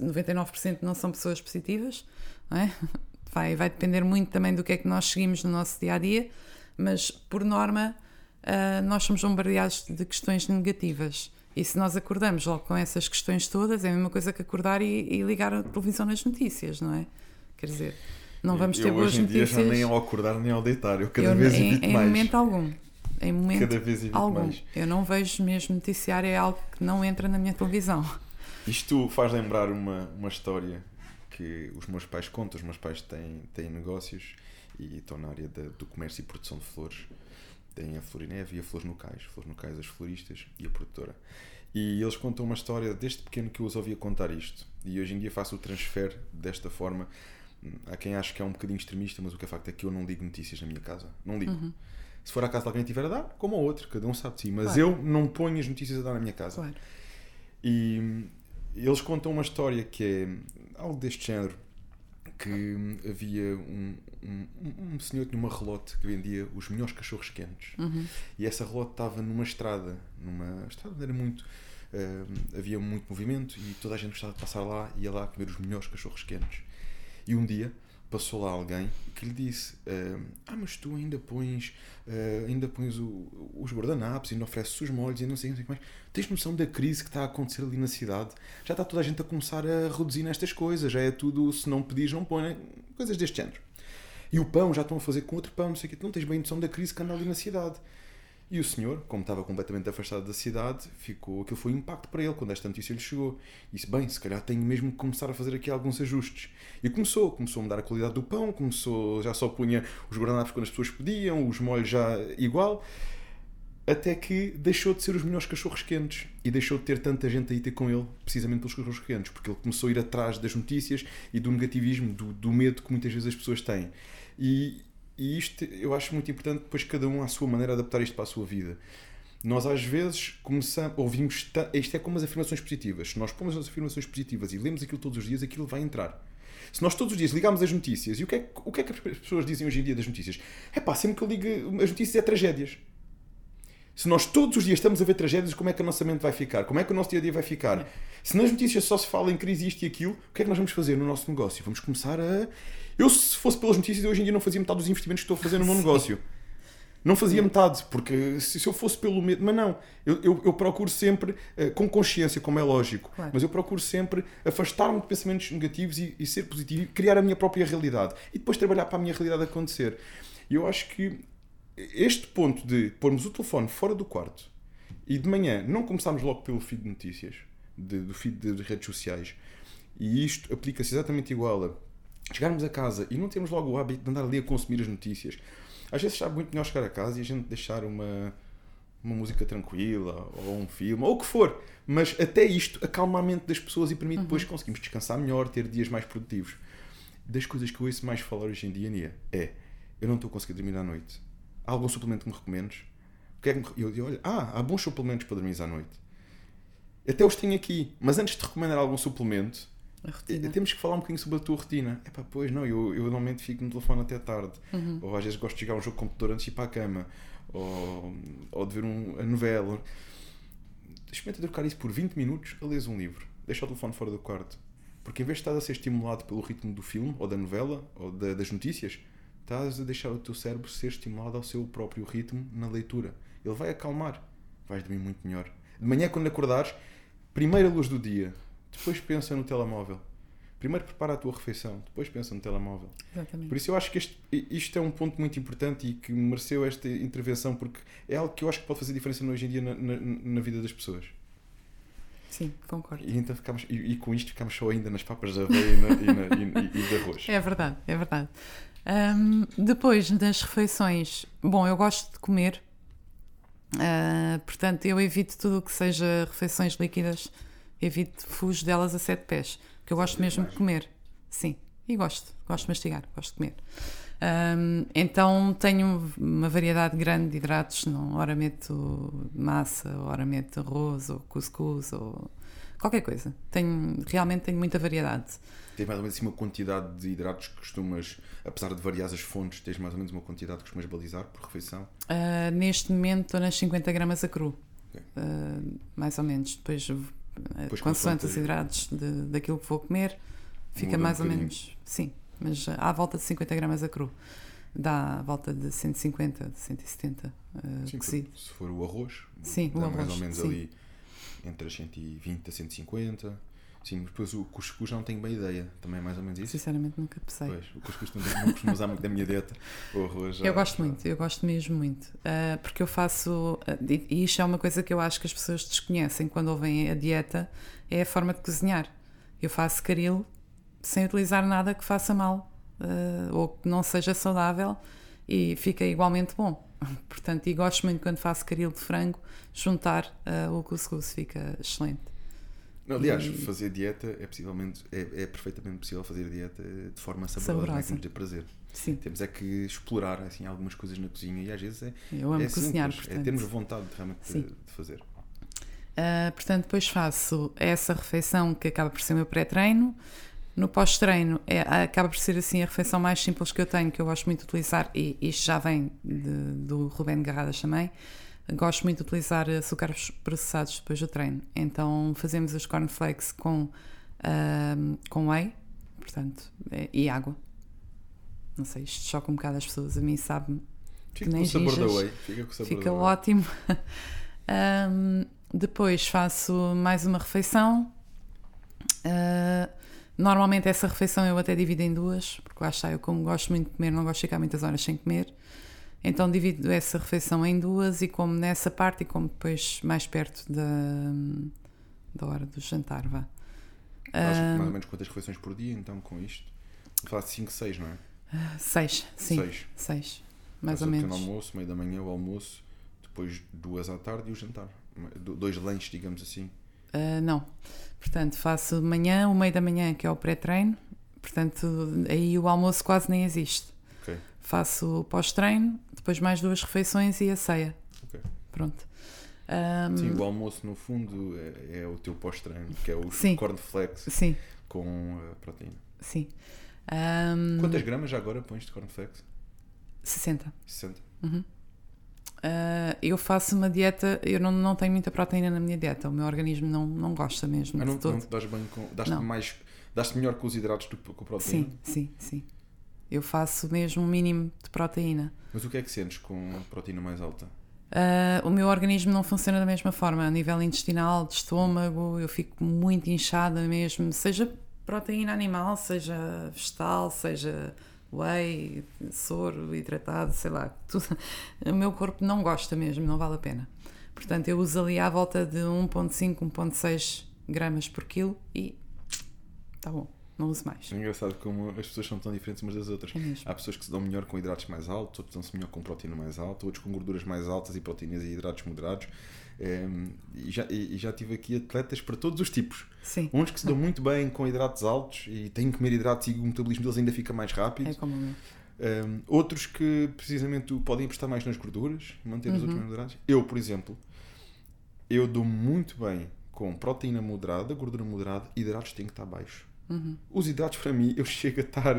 99% não são pessoas positivas, não é? Vai, vai depender muito também do que é que nós seguimos no nosso dia a dia, mas por norma uh, nós somos bombardeados de questões negativas. E se nós acordamos logo com essas questões todas, é a mesma coisa que acordar e, e ligar a televisão nas notícias, não é? Quer dizer, não vamos ter eu, boas hoje em notícias. Dia já nem ao acordar nem ao deitar, eu cada eu, vez evito em, mais. Em momento algum. Em momento cada vez algum. Mais. Eu não vejo mesmo noticiário, é algo que não entra na minha televisão. Isto faz lembrar uma, uma história que os meus pais contam. Os meus pais têm, têm negócios e estão na área do comércio e produção de flores. Têm a Florineve e a Flores Nocais. Flores Nocais, as floristas e a produtora. E eles contam uma história desde pequeno que eu os ouvia contar isto. E hoje em dia faço o transfer desta forma. Há quem ache que é um bocadinho extremista, mas o que é facto é que eu não ligo notícias na minha casa. Não ligo. Uhum. Se for a casa de alguém tiver a dar, como ao outro, cada um sabe de si. Mas claro. eu não ponho as notícias a dar na minha casa. Claro. E eles contam uma história que é algo deste género que havia um, um, um senhor que tinha uma relote que vendia os melhores cachorros quentes uhum. e essa relote estava numa estrada numa estrada era muito uh, havia muito movimento e toda a gente gostava de passar lá e ia lá comer os melhores cachorros quentes e um dia passou lá alguém que lhe disse: Ah, mas tu ainda pões, uh, ainda pões o, os guardanapos, ainda ofereces os molhos e não sei, não sei o que mais. Tens noção da crise que está a acontecer ali na cidade? Já está toda a gente a começar a reduzir nestas coisas, já é tudo, se não pedires, não põe, coisas deste género. E o pão já estão a fazer com outro pão, não sei o que. Não tens bem noção da crise que anda ali na cidade. E o senhor, como estava completamente afastado da cidade, ficou, aquilo foi um impacto para ele quando esta notícia lhe chegou. Disse: Bem, se calhar tenho mesmo que começar a fazer aqui alguns ajustes. E começou, começou a mudar a qualidade do pão, começou, já só punha os guardanapos quando as pessoas pediam, os molhos já igual, até que deixou de ser os melhores cachorros quentes e deixou de ter tanta gente a ir ter com ele, precisamente pelos cachorros quentes, porque ele começou a ir atrás das notícias e do negativismo, do, do medo que muitas vezes as pessoas têm. E, e isto eu acho muito importante depois cada um à sua maneira adaptar isto para a sua vida. Nós às vezes começamos, ouvimos, isto é como as afirmações positivas. Se nós pomos as afirmações positivas e lemos aquilo todos os dias, aquilo vai entrar. Se nós todos os dias ligamos as notícias, e o que é, o que, é que as pessoas dizem hoje em dia das notícias? É pá, sempre que eu ligo as notícias é tragédias. Se nós todos os dias estamos a ver tragédias, como é que o nosso mente vai ficar? Como é que o nosso dia a dia vai ficar? Se nas notícias só se fala em crise isto e aquilo, o que é que nós vamos fazer no nosso negócio? Vamos começar a eu, se fosse pelas notícias, hoje em dia não fazia metade dos investimentos que estou a fazer no meu negócio. Não fazia metade, porque se, eu fosse pelo medo. Mas não, eu, eu, eu procuro sempre, uh, com consciência, como é lógico, claro. mas eu procuro sempre afastar-me de pensamentos negativos e, e, ser positivo e criar a minha própria realidade. E depois trabalhar para a minha realidade acontecer. E eu acho que este ponto de pormos o telefone fora do quarto e de manhã não começarmos logo pelo feed de notícias, de, do feed de redes sociais, e isto aplica-se exatamente igual a chegarmos a casa e não temos logo o hábito de andar ali a consumir as notícias. Às vezes sabe muito melhor chegar a casa e a gente deixar uma, uma música tranquila ou um filme ou o que for, mas até isto acalma a mente das pessoas e permite uhum. depois conseguimos descansar melhor, ter dias mais produtivos. Das coisas que eu ouço mais falar hoje em dia, Nia, é eu não estou a conseguir dormir à noite. Há algum suplemento que me recomendes? É eu digo, olha, ah, há bons suplementos para dormir à noite. Até os tenho aqui, mas antes de recomendar algum suplemento, temos que falar um bocadinho sobre a tua rotina. É pá, pois não, eu, eu normalmente fico no telefone até tarde. Uhum. Ou às vezes gosto de jogar um jogo de computador antes de ir para a cama. Ou, ou de ver um, a novela. Experimenta trocar isso por 20 minutos a ler um livro. Deixa o telefone fora do quarto. Porque em vez de estás a ser estimulado pelo ritmo do filme, ou da novela, ou da, das notícias, estás a deixar o teu cérebro ser estimulado ao seu próprio ritmo na leitura. Ele vai acalmar. Vais dormir muito melhor. De manhã, quando acordares, primeira luz do dia, depois pensa no telemóvel. Primeiro prepara a tua refeição, depois pensa no telemóvel. Exatamente. Por isso eu acho que este, isto é um ponto muito importante e que mereceu esta intervenção porque é algo que eu acho que pode fazer diferença hoje em dia na, na, na vida das pessoas. Sim, concordo. E, então ficamos, e, e, com isto ficamos só ainda nas papas de aveia e, na, e, e, de arroz. É verdade, é verdade. Um, depois das refeições, bom, eu gosto de comer, uh, portanto eu evito tudo o que seja refeições líquidas evito, fujo delas a sete pés, que eu gosto mesmo de comer. Sim, e gosto, gosto de mastigar, gosto de comer. Um, então tenho uma variedade grande de hidratos, não, ora meto massa, ora meto arroz ou cuscuz ou qualquer coisa. Tenho, realmente tenho muita variedade. Tens mais ou menos assim uma quantidade de hidratos que costumas, apesar de variar as fontes, tens mais ou menos uma quantidade que costumas balizar por refeição? Uh, neste momento estou nas 50 gramas a cru. Okay. Uh, mais ou menos. Depois Pois consoante os hidratos de, daquilo que vou comer, fica mais um ou menos. Sim, mas à volta de 50 gramas a cru. Dá à volta de 150, 170 uh, sim, cozido. Se for o arroz, sim, dá o mais ou menos sim. ali entre as 120 a 150 Sim, depois o cuscuz não tenho bem ideia. Também é mais ou menos isso? Sinceramente nunca pensei. Pois, o cuscuz não, não costumo usar muito da minha dieta. O arroz já, eu gosto já... muito, eu gosto mesmo muito. Uh, porque eu faço. Uh, e isto é uma coisa que eu acho que as pessoas desconhecem quando ouvem a dieta: é a forma de cozinhar. Eu faço caril sem utilizar nada que faça mal uh, ou que não seja saudável e fica igualmente bom. Portanto, e gosto muito quando faço caril de frango, juntar o cuscuz fica excelente. Aliás, fazer dieta é possivelmente é, é, perfeitamente possível fazer dieta de forma saborosa, saborosa. Não é? ter prazer. Sim. Temos é que explorar assim, algumas coisas na cozinha e às vezes é, Eu amo é cozinhar, simples, é termos vontade de, realmente de, de, fazer. Uh, portanto, depois faço essa refeição que acaba por ser o meu pré-treino. No pós-treino é, acaba por ser assim a refeição mais simples que eu tenho, que eu gosto muito de utilizar, e isto já vem de, do Rubén Garradas também gosto muito de utilizar açúcares processados depois do treino. Então fazemos os cornflakes com, uh, com whey, portanto, é, e água. Não sei, isto choca um bocado as pessoas. A mim sabe Fica que com nem o sabor da whey. Fica com o sabor Fica ótimo. Ahm, depois faço mais uma refeição. Ah, normalmente essa refeição eu até divido em duas, porque lá está, eu como gosto muito de comer, não gosto de ficar muitas horas sem comer. Então divido essa refeição em duas e como nessa parte e como depois mais perto da, da hora do jantar, vá. Faz mais ou menos quantas refeições por dia, então, com isto? Faz 5, 6, não é? seis, sim, 6. seis, mais Faz ou menos. almoço, meio da manhã o almoço, depois duas à tarde e o jantar. Do- Dois lanches, digamos assim. Ah, não. Portanto, faço de manhã, o meio da manhã, que é o pré-treino. Portanto, aí o almoço quase nem existe. Ok. Faço o pós-treino, depois mais duas refeições e a ceia. Ok. Pronto. Ahm, Sim, o almoço no fundo é, é o teu pós-treino, que é o Sim. cornflakes sim, com uh, proteína. sim. Ahm, Quantas gramas já agora pões de cornflakes? 60. 60. Ah, eu faço uma dieta, eu não, não tenho muita proteína na minha dieta, o meu organismo não, não gosta mesmo Ah, de não, todo. não dás bem com. Daste Não. mais. Daste melhor com os hidratos do que com a proteína? Sim, sim, sim. Eu faço mesmo o mínimo de proteína. Mas o que é que sentes com proteína mais alta? Ah, o meu organismo não funciona da mesma forma. A nível intestinal, de estômago, eu fico muito inchada mesmo. Seja proteína animal, seja vegetal, seja whey, soro, hidratado, sei lá. Tudo. O meu corpo não gosta mesmo, não vale a pena. Portanto, eu uso ali à volta de 1,5, 1,6 gramas por quilo e tá bom, não uso mais. É engraçado como as pessoas são tão diferentes umas das outras. É mesmo. Há pessoas que se dão melhor com hidratos mais altos, outros dão-se melhor com proteína mais alta, outros com gorduras mais altas e proteínas e hidratos moderados. Ehm, e, já, e, já tive aqui atletas para todos os tipos. Sim, Uns que se dão muito bem com hidratos altos e têm que comer hidratos e o metabolismo deles ainda fica mais rápido. é como o meu. Um, outros que precisamente podem apostar mais nas gorduras, manter Uhum. os outros mais moderados. Eu, por exemplo, eu dou muito bem com proteína moderada, gordura moderada, hidratos têm que estar baixos. Uhum. Os hidratos, para mim, eu chego a estar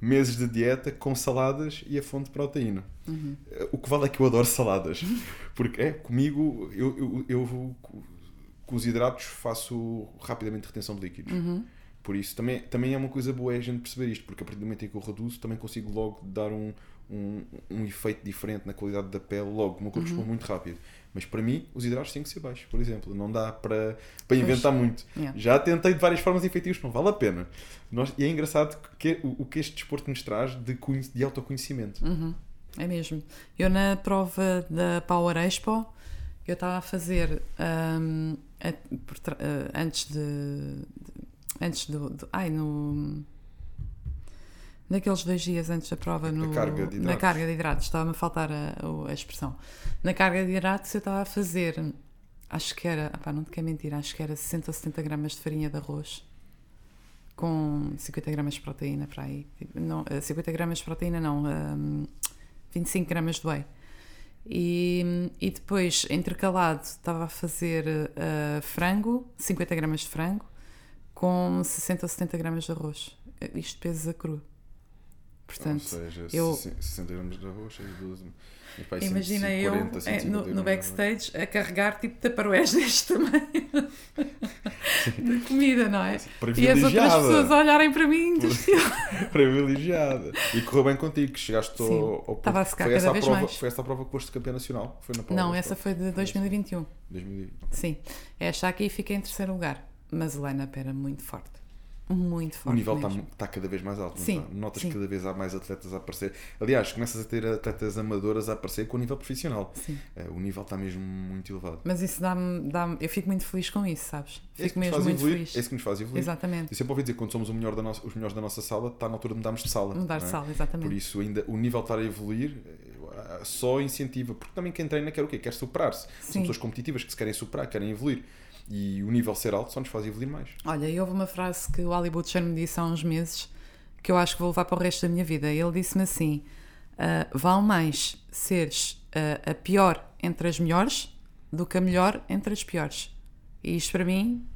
meses de dieta com saladas e a fonte de proteína. Uhum. Uh, O que vale é que eu adoro saladas. Porque é, comigo, eu, eu, eu vou- com os hidratos faço rapidamente retenção de líquidos. Uhum. Por isso, também, também é uma coisa boa a gente perceber isto, porque a partir do momento em que eu reduzo, também consigo logo dar um, um, um efeito diferente na qualidade da pele, logo, o meu corpo responde muito rápido. Mas para mim, os hidratos têm que ser baixos, por exemplo. Não dá para, para inventar muito. Yeah. Já tentei de várias formas efetivas, não vale a pena. Nós, e é engraçado que, o, o que este desporto nos traz de, de autoconhecimento. Uhum, é mesmo. Eu na prova da Power Expo, eu estava a fazer ahm, a- por ah, antes de, de- antes do, do- ai no naqueles dois dias antes da prova no, carga de na carga de hidratos estava-me a faltar a, a expressão na carga de hidratos eu estava a fazer acho que era, opá, não te quero mentir acho que era 60 ou 70 gramas de farinha de arroz com 50 gramas de proteína para aí. Tipo, Não, eh, 50 gramas de proteína não, hum, 25 gramas de whey. E, e depois, intercalado, estava a fazer eh, frango, 50 gramas de frango, com 60 ou 70 gramas de arroz. Eh, Isto peso a cru. Portanto, Ou seja, eu- 60 gramas de arroz 12. mas, pá, imagina 140, eu 150 eh, no, no backstage a carregar tipo taparoés deste tamanho de comida, não é? E as outras pessoas a olharem para mim, estilo. privilegiada. E correu bem contigo, que chegaste Sim, ao, ao estava a secar foi cada essa vez prova, mais. Foi essa a prova que foste campeã nacional? Foi na Power Não, essa foi de 2021. 2000. Sim, esta aqui fica em terceiro lugar. Mas line-up era muito forte. Muito O forte. nível está tá cada vez mais alto. Sim, está? Notas sim. que cada vez há mais atletas a aparecer. Aliás, começas a ter atletas amadoras a aparecer com o nível profissional. Sim. Eh, o nível está mesmo muito elevado. Mas isso dá-me. Dá eu fico muito feliz com isso, sabes? É Fico mesmo muito evoluir. feliz. É isso que nos faz evoluir. Exatamente. Eu sempre ouvi dizer que quando somos o melhor nossa- os melhores da nossa sala, está na altura de mudarmos de sala. Mudar não de é? sala, exatamente. Por isso, ainda o nível estar a evoluir eh, só incentiva. Porque também quem treina quer o quê? Quer superar-se. São pessoas competitivas que se querem superar, querem evoluir. E o nível ser alto só nos faz evoluir mais. Olha, e houve uma frase que o Ali Butcher me disse há uns meses que eu acho que vou levar para o resto da minha vida. Ele disse-me assim: ah, vale mais seres ah, a pior entre as melhores do que a melhor entre as piores. E isto para mim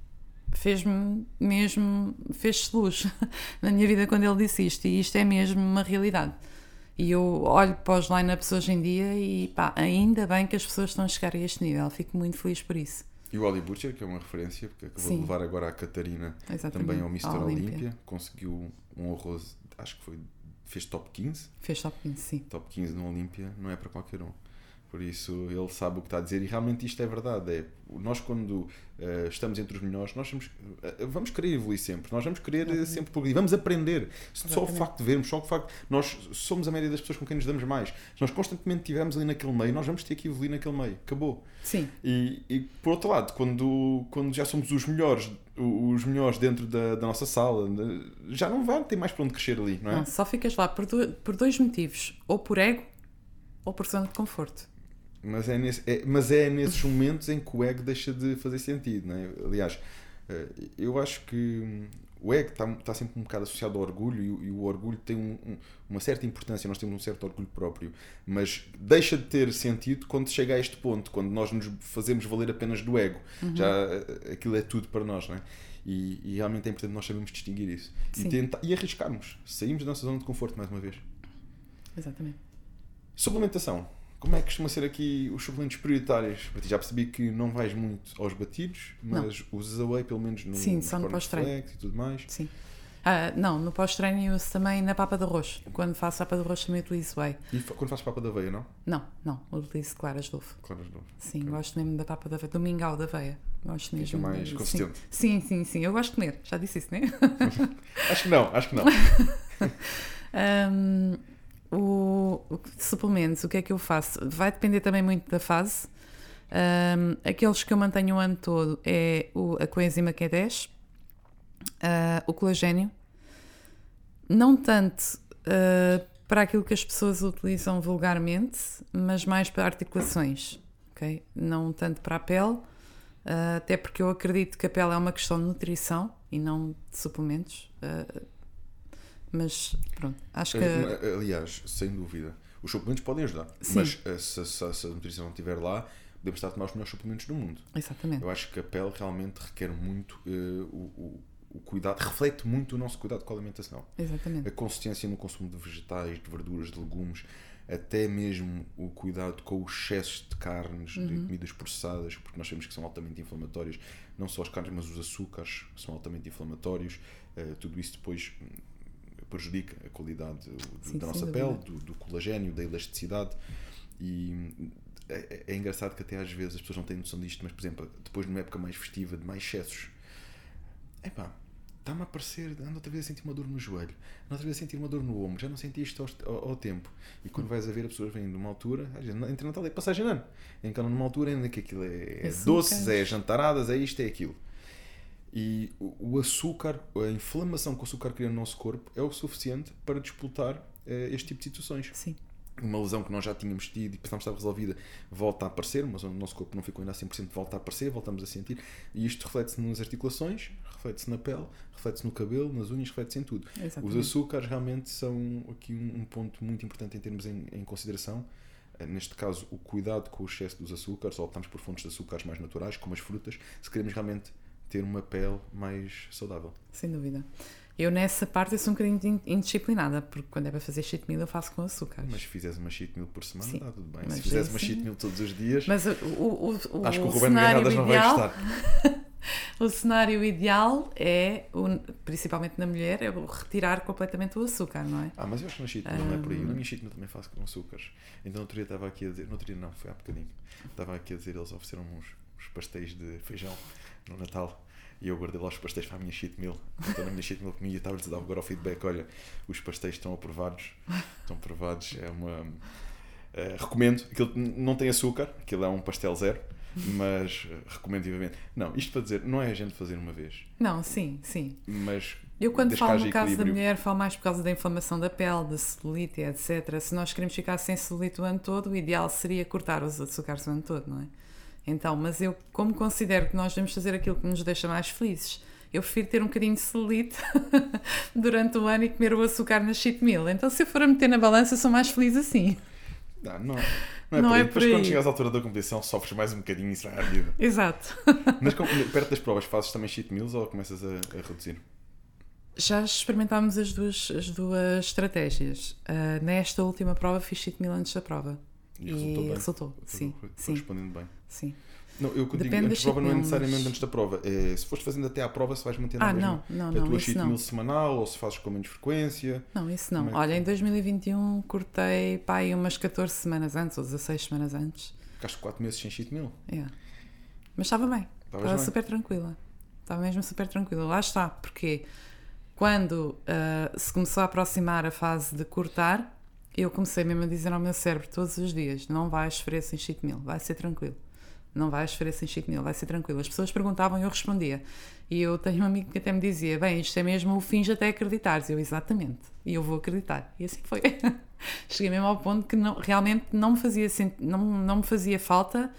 fez-me mesmo, fez-se luz na minha vida quando ele disse isto, e isto é mesmo uma realidade. E eu olho para os line-ups hoje em dia e pá, ainda bem que as pessoas estão a chegar a este nível, fico muito feliz por isso. E o Ali Butcher, que é uma referência, porque acabou Sim. de levar agora a Catarina Exatamente. também ao Mr. Olímpia. Conseguiu um arroz, acho que foi fez top 15. Fez top 15, sim. Top 15 no Olímpia não é para qualquer um. Por isso ele sabe o que está a dizer e realmente isto é verdade. É, nós, quando uh, estamos entre os melhores, nós vamos, uh, vamos querer evoluir sempre. Nós vamos querer uh, sempre progredir. Vamos aprender. Exatamente. Só o facto de vermos, só o facto. Nós somos a média das pessoas com quem nos damos mais. Se nós constantemente estivermos ali naquele meio, nós vamos ter que evoluir naquele meio. Acabou. Sim. E, e por outro lado, quando, quando já somos os melhores, os melhores dentro da, da nossa sala, já não vai ter mais para onde crescer ali, não é? Não, só ficas lá por, do, por dois motivos: ou por ego ou por zona de conforto. Mas é, nesse, é, mas é nesses momentos em que o ego deixa de fazer sentido. Não é? Aliás, eh, eu acho que o ego está, está sempre um bocado associado ao orgulho e, e o orgulho tem um, um, uma certa importância, nós temos um certo orgulho próprio, mas deixa de ter sentido quando chega a este ponto, quando nós nos fazemos valer apenas do ego. Uhum. Já eh, aquilo é tudo para nós, não é? E, e, realmente é importante nós sabermos distinguir isso e, tentar, e arriscarmos, saímos da nossa zona de conforto mais uma vez. Exatamente. Suplementação. Como é que costuma ser aqui os suplementos prioritários? Já percebi que não vais muito aos batidos, mas não. usas a whey pelo menos no, Sim, só no pós-treino. e tudo mais. Sim. Ah, não, no pós-treino uso também na papa de arroz. Quando faço papa de arroz também utilizo whey. E quando fazes papa de aveia, não? Não, não. Utilizo claras de ovo. Claras de ovo. Sim, okay. gosto mesmo da papa de aveia. Do mingau da aveia. Gosto mesmo. Fica mais consistente. Sim, sim, sim, sim. Eu gosto de comer. Já disse isso, não é? acho que não, acho que não. um, o, o suplementos, o que é que eu faço? Vai depender também muito da fase. Um, aqueles que eu mantenho o ano todo é o, a coenzima Q10, uh, ah, o colagênio, não tanto uh, para aquilo que as pessoas utilizam vulgarmente, mas mais para articulações, ok? Não tanto para a pele, uh, até porque eu acredito que a pele é uma questão de nutrição e não de suplementos. Mas pronto, acho que. Eh, aliás, sem dúvida, os suplementos podem ajudar, Sim. mas eh, se, se, se, a nutrição não estiver lá, podemos estar a tomar os melhores suplementos do mundo. Exatamente. Eu acho que a pele realmente requer muito uh, o, o, o, cuidado, reflete muito o nosso cuidado com a alimentação. Exatamente. A consistência no consumo de vegetais, de verduras, de legumes, até mesmo o cuidado com o excesso de carnes, uhum. de comidas processadas, porque nós sabemos que são altamente inflamatórias, não só as carnes, mas os açúcares são altamente inflamatórios. Uh, tudo isso depois prejudica a qualidade do, Sim, da nossa pele, do, do, colagênio, da elasticidade. E é, é, engraçado que até às vezes as pessoas não têm noção disto, mas, por exemplo, depois numa época mais festiva, de mais excessos, epá, está-me a aparecer, ando outra vez a sentir uma dor no joelho, ando outra vez a sentir uma dor no ombro, já não senti isto ao, ao, ao tempo. E quando vais a ver, as pessoas vêm de uma altura, entre Natal é passagem de ano, em que numa altura ainda que aquilo é, é doces, é jantaradas, é isto, é aquilo. E o açúcar, a inflamação que o açúcar cria no nosso corpo é o suficiente para disputar uh, este tipo de situações. Sim. Uma lesão que nós já tínhamos tido e pensávamos que estava resolvida volta a aparecer, mas o nosso corpo não ficou ainda a 100%, volta a aparecer, voltamos a sentir. E isto reflete-se nas articulações, reflete-se na pele, reflete-se no cabelo, nas unhas, reflete-se em tudo. Exatamente. Os açúcares realmente são aqui um, um ponto muito importante em termos em, em consideração eh, neste caso, o cuidado com o excesso dos açúcares, ou optamos por fontes de açúcares mais naturais, como as frutas, se queremos realmente ter uma pele mais saudável. Sem dúvida. Eu nessa parte eu sou um bocadinho indisciplinada, porque quando é para fazer cheat meal eu faço com açúcar. Mas se fizeres uma cheat meal por semana, está tudo bem. Se fizeres uma cheat meal todos os dias, mas o, o, o, acho que o Ruben Garradas não vai gostar. o cenário ideal é, principalmente na mulher, é retirar completamente o açúcar, não é? Ah, mas eu acho que na cheat meal não é por aí. Na minha cheat meal também faço com açúcares. Então, no outro dia estava aqui a dizer, no outro dia não, foi há bocadinho, estava aqui a dizer, eles ofereceram uns, uns pastéis de feijão no Natal. E eu guardei lá os pastéis para a minha cheat meal. Então na minha cheat meal comia e estava-lhes a dar agora o feedback. Olha, os pastéis estão aprovados. Estão aprovados. É uma... Uh, recomendo. Aquilo não tem açúcar. Aquilo é um pastel zero. Mas uh, recomendo vivamente. Não, isto para dizer, não é a gente fazer uma vez. Não, sim, sim. Mas eu quando falo no caso da mulher, falo mais por causa da inflamação da pele, da celulite, etc. Se nós queremos ficar sem celulite o ano todo, o ideal seria cortar os açúcares o ano todo, não é? Então, mas eu, como considero que nós devemos fazer aquilo que nos deixa mais felizes, eu prefiro ter um bocadinho de celulite durante o ano e comer o açúcar na cheat meal. Então, se eu for a meter na balança, sou mais feliz assim. Não, não, não é não por aí. É Depois, quando chegas à altura da competição, sofres mais um bocadinho e isso à vida. Exato. Mas perto das provas, fazes também cheat meals ou começas a, a reduzir? Já experimentámos as duas, as duas estratégias. Uh, nesta última prova, fiz cheat meal antes da prova. E, resultou, resultou. sim, foi, sim. respondendo bem. Sim. Não, eu quando digo antes da prova não é 7.000, necessariamente antes da prova. É, se fores fazendo até à prova, se vais mantendo Ah, a, mesma, não, não, a tua cheat meal semanal ou se fazes com menos frequência. Não, isso não. É que Olha, é? em 2021 cortei pá, aí umas 14 semanas antes, ou 16 semanas antes. Ficaste 4 meses sem cheat meal. Yeah. Mas estava bem. Estavas Estava bem. super tranquila. Estava mesmo super tranquila. Lá está, porque quando ah, se começou a aproximar a fase de cortar, eu comecei mesmo a dizer ao meu cérebro todos os dias: não vais sofrer sem cheat meal, vai ser tranquilo. Não vais sofrer sem cheat meal, vai ser tranquilo. As pessoas perguntavam e eu respondia. E eu tenho um amigo que até me dizia: bem, isto é mesmo o de até acreditares. Eu, exatamente. E eu vou acreditar. E assim foi. Cheguei mesmo ao ponto que não- realmente não me fazia, não, não me fazia falta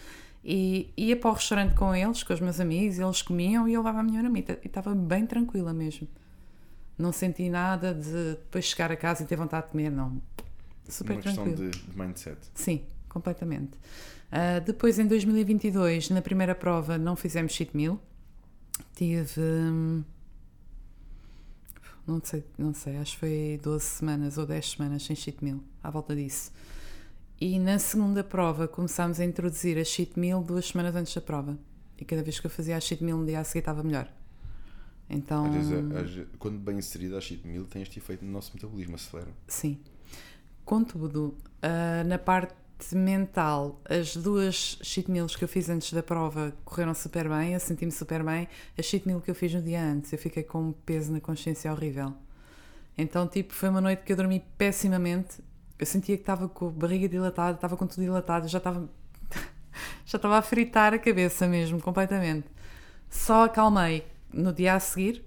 e ia para o restaurante com eles, com os meus amigos, eles comiam e eu levava a minha marmita. E estava bem tranquila mesmo. Não senti nada de depois chegar a casa e ter vontade de comer, não. Super Uma questão tranquilo. de, de mindset. Sim, completamente. Ah, depois, em 2022, na primeira prova, não fizemos cheat meal. Tive. hum, Não sei, não sei, acho que foi 12 semanas ou 10 semanas sem cheat meal, à volta disso. E na segunda prova começámos a introduzir a cheat meal duas semanas antes da prova. E cada vez que eu fazia a cheat meal no dia a seguir estava melhor. Então. Às vezes, quando bem inserida a cheat meal, tem este efeito no nosso metabolismo, acelera. Sim. Contudo, ah, na parte mental, as duas cheat meals que eu fiz antes da prova correram super bem, eu senti-me super bem. A cheat meal que eu fiz no dia antes, eu fiquei com um peso na consciência horrível. Então, tipo, foi uma noite que eu dormi pessimamente. Eu sentia que estava com a barriga dilatada, estava com tudo dilatado, já estava já estava a fritar a cabeça mesmo, completamente. Só acalmei no dia a seguir,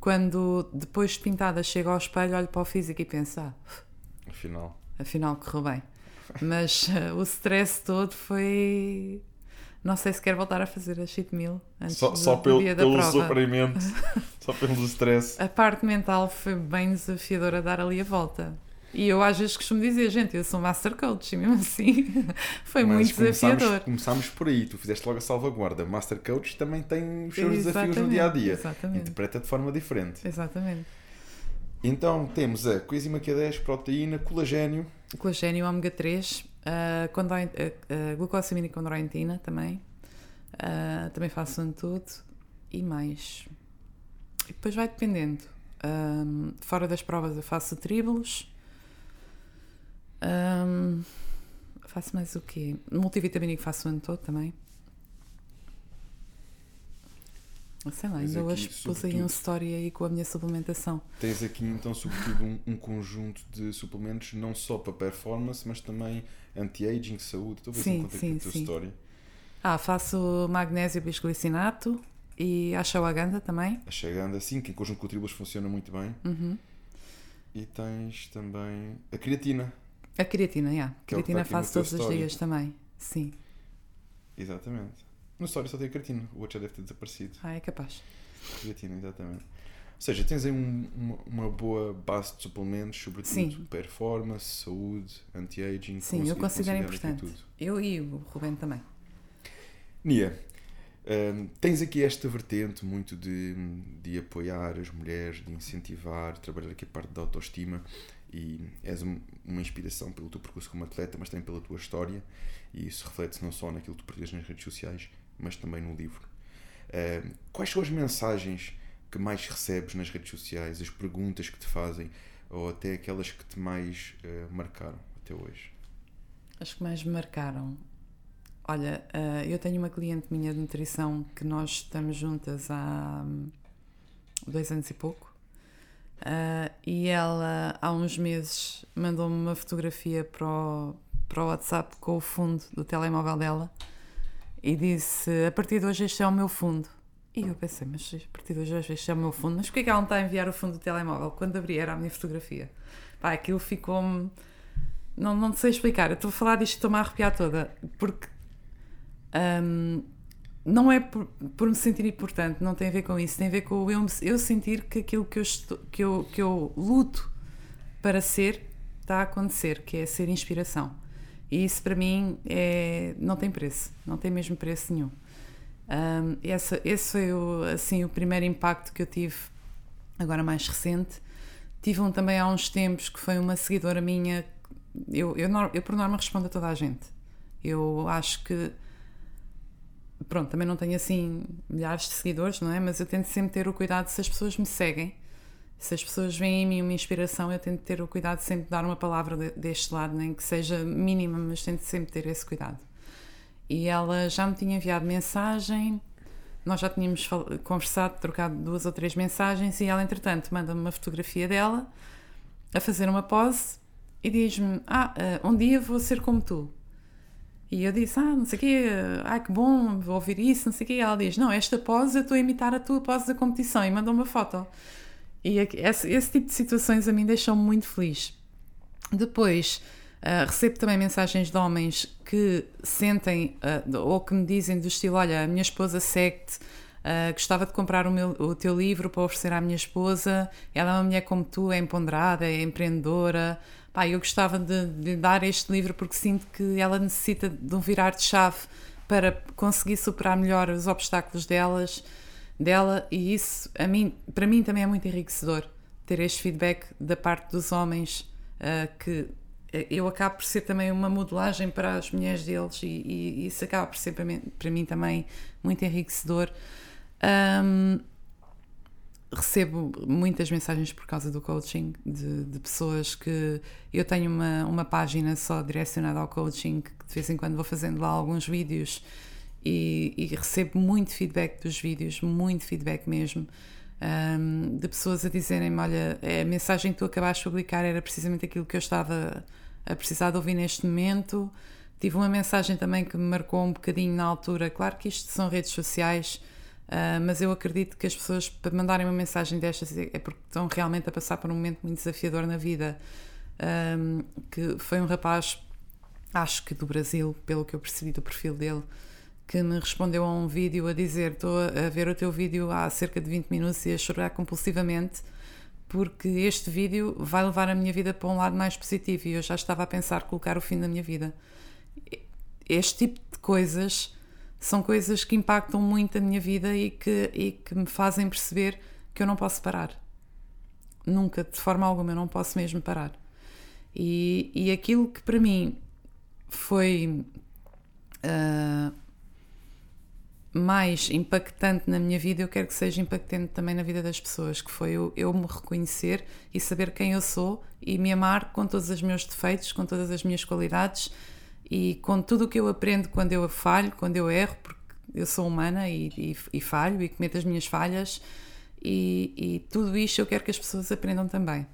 quando depois de pintada chego ao espelho, olho para o físico e penso, ah, Afinal, afinal correu bem. Mas eh, o stress todo foi. Não sei se quero voltar a fazer a cheat meal antes só, do, só pelo, dia da pelo prova. sofrimento, só pelo stress. A parte mental foi bem desafiadora dar ali a volta. E eu às vezes costumo dizer, gente, eu sou master coach e mesmo assim foi Mas muito desafiador. começámos, começámos por aí, tu fizeste logo a salvaguarda. Master Coach também tem os seus desafios no Exatamente, dia a dia. Exatamente. Interpreta de forma diferente. Exatamente. Então temos a coenzima Q10, proteína, colagênio, Colagênio, ômega 3, a, condro- a, a glucosamina e condroitina também. Ah, também faço um tudo e mais. E depois vai dependendo. Ahm, fora das provas eu faço tríbulos. Ahm, faço mais o quê? Multivitamínico faço ano todo também. Sei lá, ainda aqui, hoje pus aí um story aí com a minha suplementação. Tens aqui então, sobretudo, um, um conjunto de suplementos não só para performance, mas também anti-aging, saúde. Estou a ver se Sim, encontro aqui sim, a tua sim. história. Ah, faço magnésio bisglicinato e ashwagandha também. A chegando assim, que em conjunto com o tribulus funciona muito bem. Uhum. E tens também a creatina. A creatina, yeah. Que é creatina aqui no faço todos os dias também. Sim. Exatamente. No story só tem a creatina, o outro já deve ter desaparecido. Ah, é capaz. Creatina, exatamente. Ou seja, tens aí um- uma, uma boa base de suplementos, sobretudo Sim. performance, saúde, anti-aging. Sim, eu considero importante. Eu e o Ruben também. Nia, hum, tens aqui esta vertente muito de, de apoiar as mulheres, de incentivar, trabalhar aqui a parte da autoestima e és um- uma inspiração pelo teu percurso como atleta, mas também pela tua história e isso reflete-se não só naquilo que tu partilhas nas redes sociais, mas também no livro. Hum, quais são as mensagens que mais recebes nas redes sociais, as perguntas que te fazem ou até aquelas que te mais eh, marcaram até hoje? As que mais me marcaram. Olha, ah, eu tenho uma cliente minha de nutrição que nós estamos juntas há hum, dois anos e pouco. Ah, e ela, há uns meses, mandou-me uma fotografia para o, para o WhatsApp com o fundo do telemóvel dela e disse: A partir de hoje, este é o meu fundo. E eu pensei: Mas a partir de hoje, este é o meu fundo. Mas porquê que ela não está a enviar o fundo do telemóvel? Quando abri, era a minha fotografia. Pá, aquilo ficou-me. Não, não sei explicar. Eu estou a falar disto, estou-me a arrepiar toda. Porque. hum, não é por, por me sentir importante, não tem a ver com isso, tem a ver com eu, eu sentir que aquilo que eu, estou, que, eu, que eu luto para ser está a acontecer, que é ser inspiração. E isso para mim é, não tem preço, não tem mesmo preço nenhum. Hum, essa, esse foi o, assim, o primeiro impacto que eu tive, agora mais recente. Tive um também há uns tempos que foi uma seguidora minha. Eu, eu, eu por norma respondo a toda a gente. Eu acho que pronto, também não tenho assim milhares de seguidores, não é? Mas eu tento sempre ter o cuidado se as pessoas me seguem, se as pessoas veem em mim uma inspiração, eu tento ter o cuidado de sempre dar uma palavra de, deste lado, nem que seja mínima, mas tento sempre ter esse cuidado. E ela já me tinha enviado mensagem, nós já tínhamos conversado, trocado duas ou três mensagens, e ela, entretanto, manda-me uma fotografia dela a fazer uma pose e diz-me: Ah, eh, um dia vou ser como tu. E eu disse: Ah, não sei o quê, ah, que bom, vou ouvir isso, não sei o quê. E ela diz: Não, esta pose eu estou a imitar a tua pose da competição. E mandou uma foto. E esse, esse tipo de situações a mim deixam-me muito feliz. Depois. Uh, recebo também mensagens de homens que sentem uh, ou que me dizem do estilo: Olha, a minha esposa segue-te, uh, gostava de comprar o, meu, o teu livro para oferecer à minha esposa. Ela é uma mulher como tu, é empoderada, é empreendedora. Pá, eu gostava de, de dar este livro porque sinto que ela necessita de um virar de chave para conseguir superar melhor os obstáculos delas, dela, e isso a mim, para mim também é muito enriquecedor ter este feedback da parte dos homens que eu acabo por ser também uma modelagem para as mulheres deles e, e isso acaba por ser para mim, para mim também muito enriquecedor. Um, recebo muitas mensagens por causa do coaching de, de, pessoas que eu tenho uma, uma página só direcionada ao coaching que de vez em quando vou fazendo lá alguns vídeos e, e recebo muito feedback dos vídeos, muito feedback mesmo. Um, de pessoas a dizerem-me: Olha, a mensagem que tu acabaste de publicar era precisamente aquilo que eu estava a precisar de ouvir neste momento. Tive uma mensagem também que me marcou um bocadinho na altura. Claro que isto são redes sociais, uh, mas eu acredito que as pessoas, para mandarem uma mensagem destas, é porque estão realmente a passar por um momento muito desafiador na vida. Um, que foi um rapaz, acho que do Brasil, pelo que eu percebi do perfil dele, que me respondeu a um vídeo a dizer: Estou a ver o teu vídeo há cerca de 20 minutos e a chorar compulsivamente porque este vídeo vai levar a minha vida para um lado mais positivo e eu já estava a pensar colocar o fim da minha vida. Este tipo de coisas são coisas que impactam muito a minha vida e que, e que me fazem perceber que eu não posso parar. Nunca, de forma alguma, eu não posso mesmo parar. E, e aquilo que para mim foi uh, mais impactante na minha vida, eu quero que seja impactante também na vida das pessoas, que foi eu, eu me reconhecer e saber quem eu sou e me amar com todos os meus defeitos, com todas as minhas qualidades e com tudo o que eu aprendo quando eu falho, quando eu erro, porque eu sou humana e, e, e falho e cometo as minhas falhas e, e, tudo isto eu quero que as pessoas aprendam também.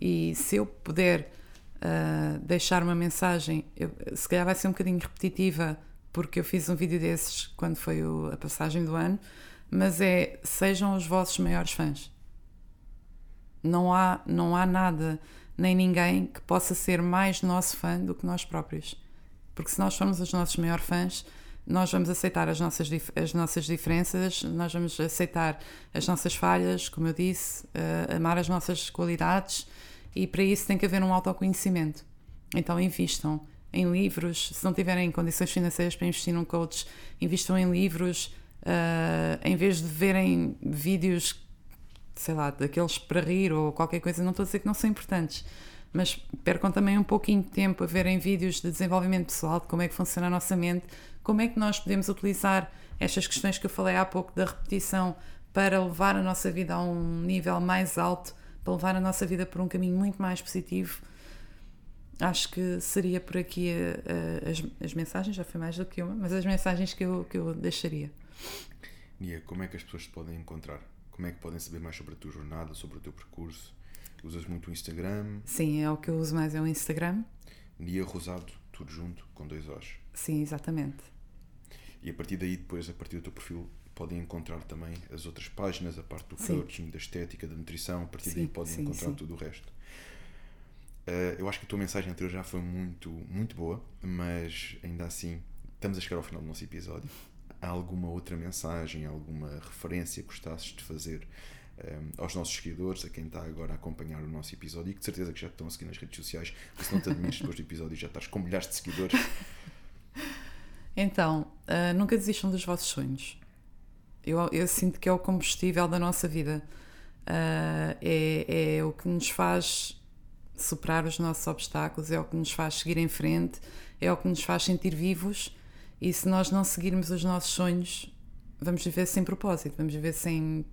E se eu puder uh, deixar uma mensagem, eu, se calhar vai ser um bocadinho repetitiva, porque eu fiz um vídeo desses quando foi o, a passagem do ano, mas é sejam os vossos maiores fãs. Não há, não há nada nem ninguém que possa ser mais nosso fã do que nós próprios. Porque se nós formos os nossos maiores fãs, nós vamos aceitar as nossas, as nossas diferenças, nós vamos aceitar as nossas falhas, como eu disse, uh, amar as nossas qualidades e para isso tem que haver um autoconhecimento. Então invistam em livros, se não tiverem condições financeiras para investir num coach, investam em livros, uh, em vez de verem vídeos, sei lá, daqueles para rir ou qualquer coisa, não estou a dizer que não são importantes, mas percam também um pouquinho de tempo a verem vídeos de desenvolvimento pessoal, de como é que funciona a nossa mente, como é que nós podemos utilizar estas questões que eu falei há pouco da repetição para levar a nossa vida a um nível mais alto, para levar a nossa vida por um caminho muito mais positivo acho que seria por aqui a, a, as, as mensagens, já foi mais do que uma, mas as mensagens que eu, que eu deixaria. Nia, como é que as pessoas te podem encontrar? Como é que podem saber mais sobre a tua jornada, sobre o teu percurso? Usas muito o Instagram? Sim, é o que eu uso mais, é o Instagram. Nia Rosado, tudo junto, com dois Os. Sim, exatamente. E a partir daí, depois, a partir do teu perfil, podem encontrar também as outras páginas, a parte do sim. coaching, da estética, da nutrição, a partir sim, daí podem sim, encontrar tudo o resto. Uh, eu acho que a tua mensagem anterior já foi muito, muito boa, mas ainda assim estamos a chegar ao final do nosso episódio. Há alguma outra mensagem, alguma referência que gostasses de fazer um, eh, aos nossos seguidores, a quem está agora a acompanhar o nosso episódio e que de certeza que já estão a seguir nas redes sociais, porque se não te admires depois do episódio já estás com milhares de seguidores. Então, uh, nunca desistam dos vossos sonhos. Eu, eu, sinto que é o combustível da nossa vida. Uh, é, é o que nos faz superar os nossos obstáculos, é o que nos faz seguir em frente, é o que nos faz sentir vivos E se nós não seguirmos os nossos sonhos, vamos viver sem propósito, vamos viver sem,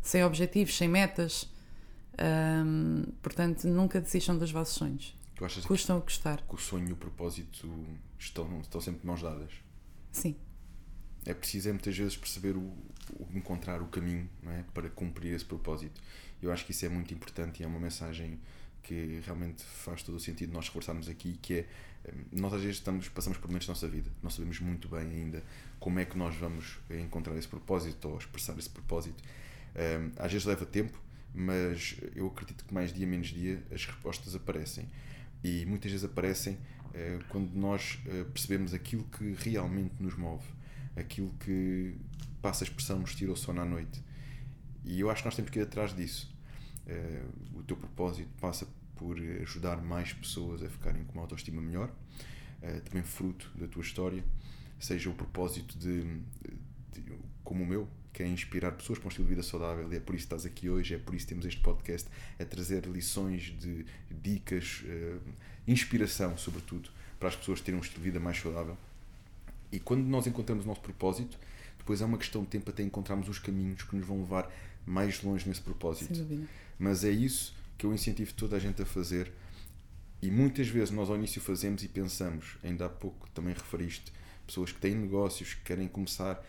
sem objetivos, sem metas. Um, portanto, nunca desistam dos vossos sonhos. Tu achas Custam o custar. que o sonho e o propósito estão, estão sempre de mãos dadas? Sim. É preciso é muitas vezes perceber o, o- encontrar o caminho não é? para cumprir esse propósito. Eu acho que isso é muito importante e é uma mensagem que realmente faz todo o sentido nós reforçarmos aqui, que é eh, nós às vezes estamos, passamos por momentos da nossa vida, não sabemos muito bem ainda como é que nós vamos encontrar esse propósito ou expressar esse propósito. Eh, Às vezes leva tempo, mas eu acredito que mais dia menos dia as respostas aparecem. E muitas vezes aparecem eh, quando nós percebemos aquilo que realmente nos move, aquilo que passa a expressão nos tira o sono à noite. E eu acho que nós temos que ir atrás disso. Eh, o teu propósito passa por ajudar mais pessoas a ficarem com uma autoestima melhor, eh, também fruto da tua história, seja o propósito de, de- como o meu, que é inspirar pessoas para um estilo de vida saudável, e é por isso que estás aqui hoje, é por isso que temos este podcast, é trazer lições de dicas, eh, inspiração, sobretudo, para as pessoas terem um estilo de vida mais saudável. E quando nós encontramos o nosso propósito, depois é uma questão de tempo até encontrarmos os caminhos que nos vão levar mais longe nesse propósito. Mas é isso que eu incentivo toda a gente a fazer. E muitas vezes nós ao início fazemos e pensamos, ainda há pouco também referiste, pessoas que têm negócios, que querem começar,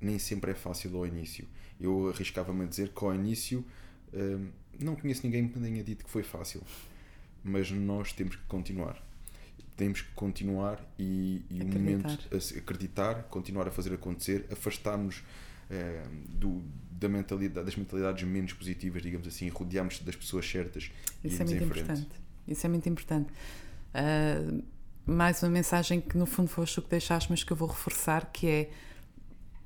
nem sempre é fácil ao início. Eu arriscava-me a dizer que ao início hum, não conheço ninguém que me tenha dito que foi fácil. Mas nós temos que continuar. Temos que continuar e, e o Acreditar. momento a se- acreditar, continuar a fazer acontecer, afastarmos eh, do, da mentalidade, das mentalidades menos positivas, digamos assim, rodearmos das pessoas certas e Isso é muito importante. Isso é muito importante. Ah, mais uma mensagem que no fundo foste tu que deixaste, mas que eu vou reforçar, que é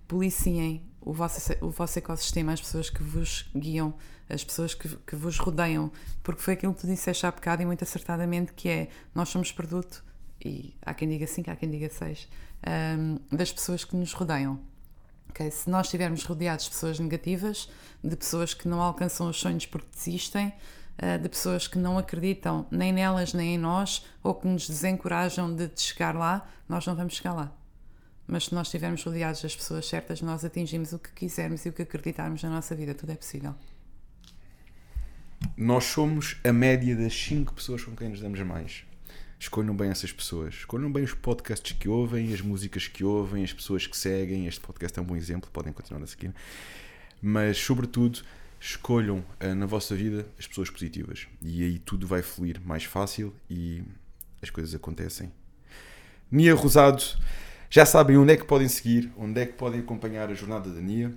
policiem o vosso, o vosso ecossistema, as pessoas que vos guiam, as pessoas que, que vos rodeiam, porque foi aquilo que tu disseste há bocado e muito acertadamente, que é nós somos produto, e há quem diga 5, há quem diga 6, das pessoas que nos rodeiam. Ok, Se nós estivermos rodeados de pessoas negativas, de pessoas que não alcançam os sonhos porque desistem, ah, de pessoas que não acreditam nem nelas nem em nós, ou que nos desencorajam de chegar lá, nós não vamos chegar lá. Mas se nós estivermos rodeados das pessoas certas, nós atingimos o que quisermos e o que acreditarmos na nossa vida. Tudo é possível. Nós somos a média das 5 pessoas com quem nos damos mais. Escolham bem essas pessoas. Escolham bem os podcasts que ouvem, as músicas que ouvem, as pessoas que seguem. Este podcast é um bom exemplo, podem continuar a seguir. Mas, sobretudo, escolham eh, na vossa vida as pessoas positivas. E aí tudo vai fluir mais fácil e as coisas acontecem. Nia Rosado, já sabem onde é que podem seguir, onde é que podem acompanhar a jornada da Nia.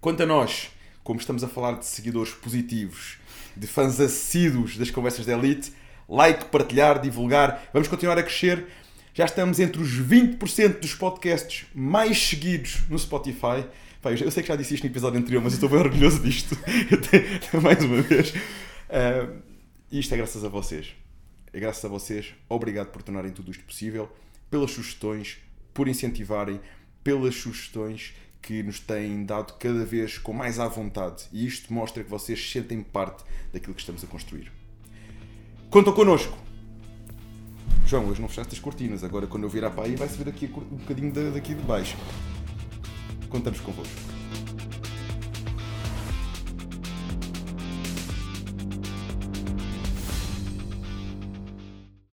Quanto a nós, como estamos a falar de seguidores positivos, de fãs assíduos das conversas da Elite, like, partilhar, divulgar, vamos continuar a crescer. Já estamos entre os 20% dos podcasts mais seguidos no Spotify. Pá, eu sei que já disse isto no episódio anterior, mas eu estou bem orgulhoso disto. Mais uma vez. E isto é graças a vocês. É graças a vocês. Obrigado por tornarem tudo isto possível, pelas sugestões, por incentivarem, pelas sugestões que nos têm dado cada vez com mais à vontade. E isto mostra que vocês sentem parte daquilo que estamos a construir. Contam connosco! João, hoje não fechaste as cortinas. Agora, quando eu virar para aí, vai-se ver aqui um bocadinho da- daqui de baixo. Contamos convosco.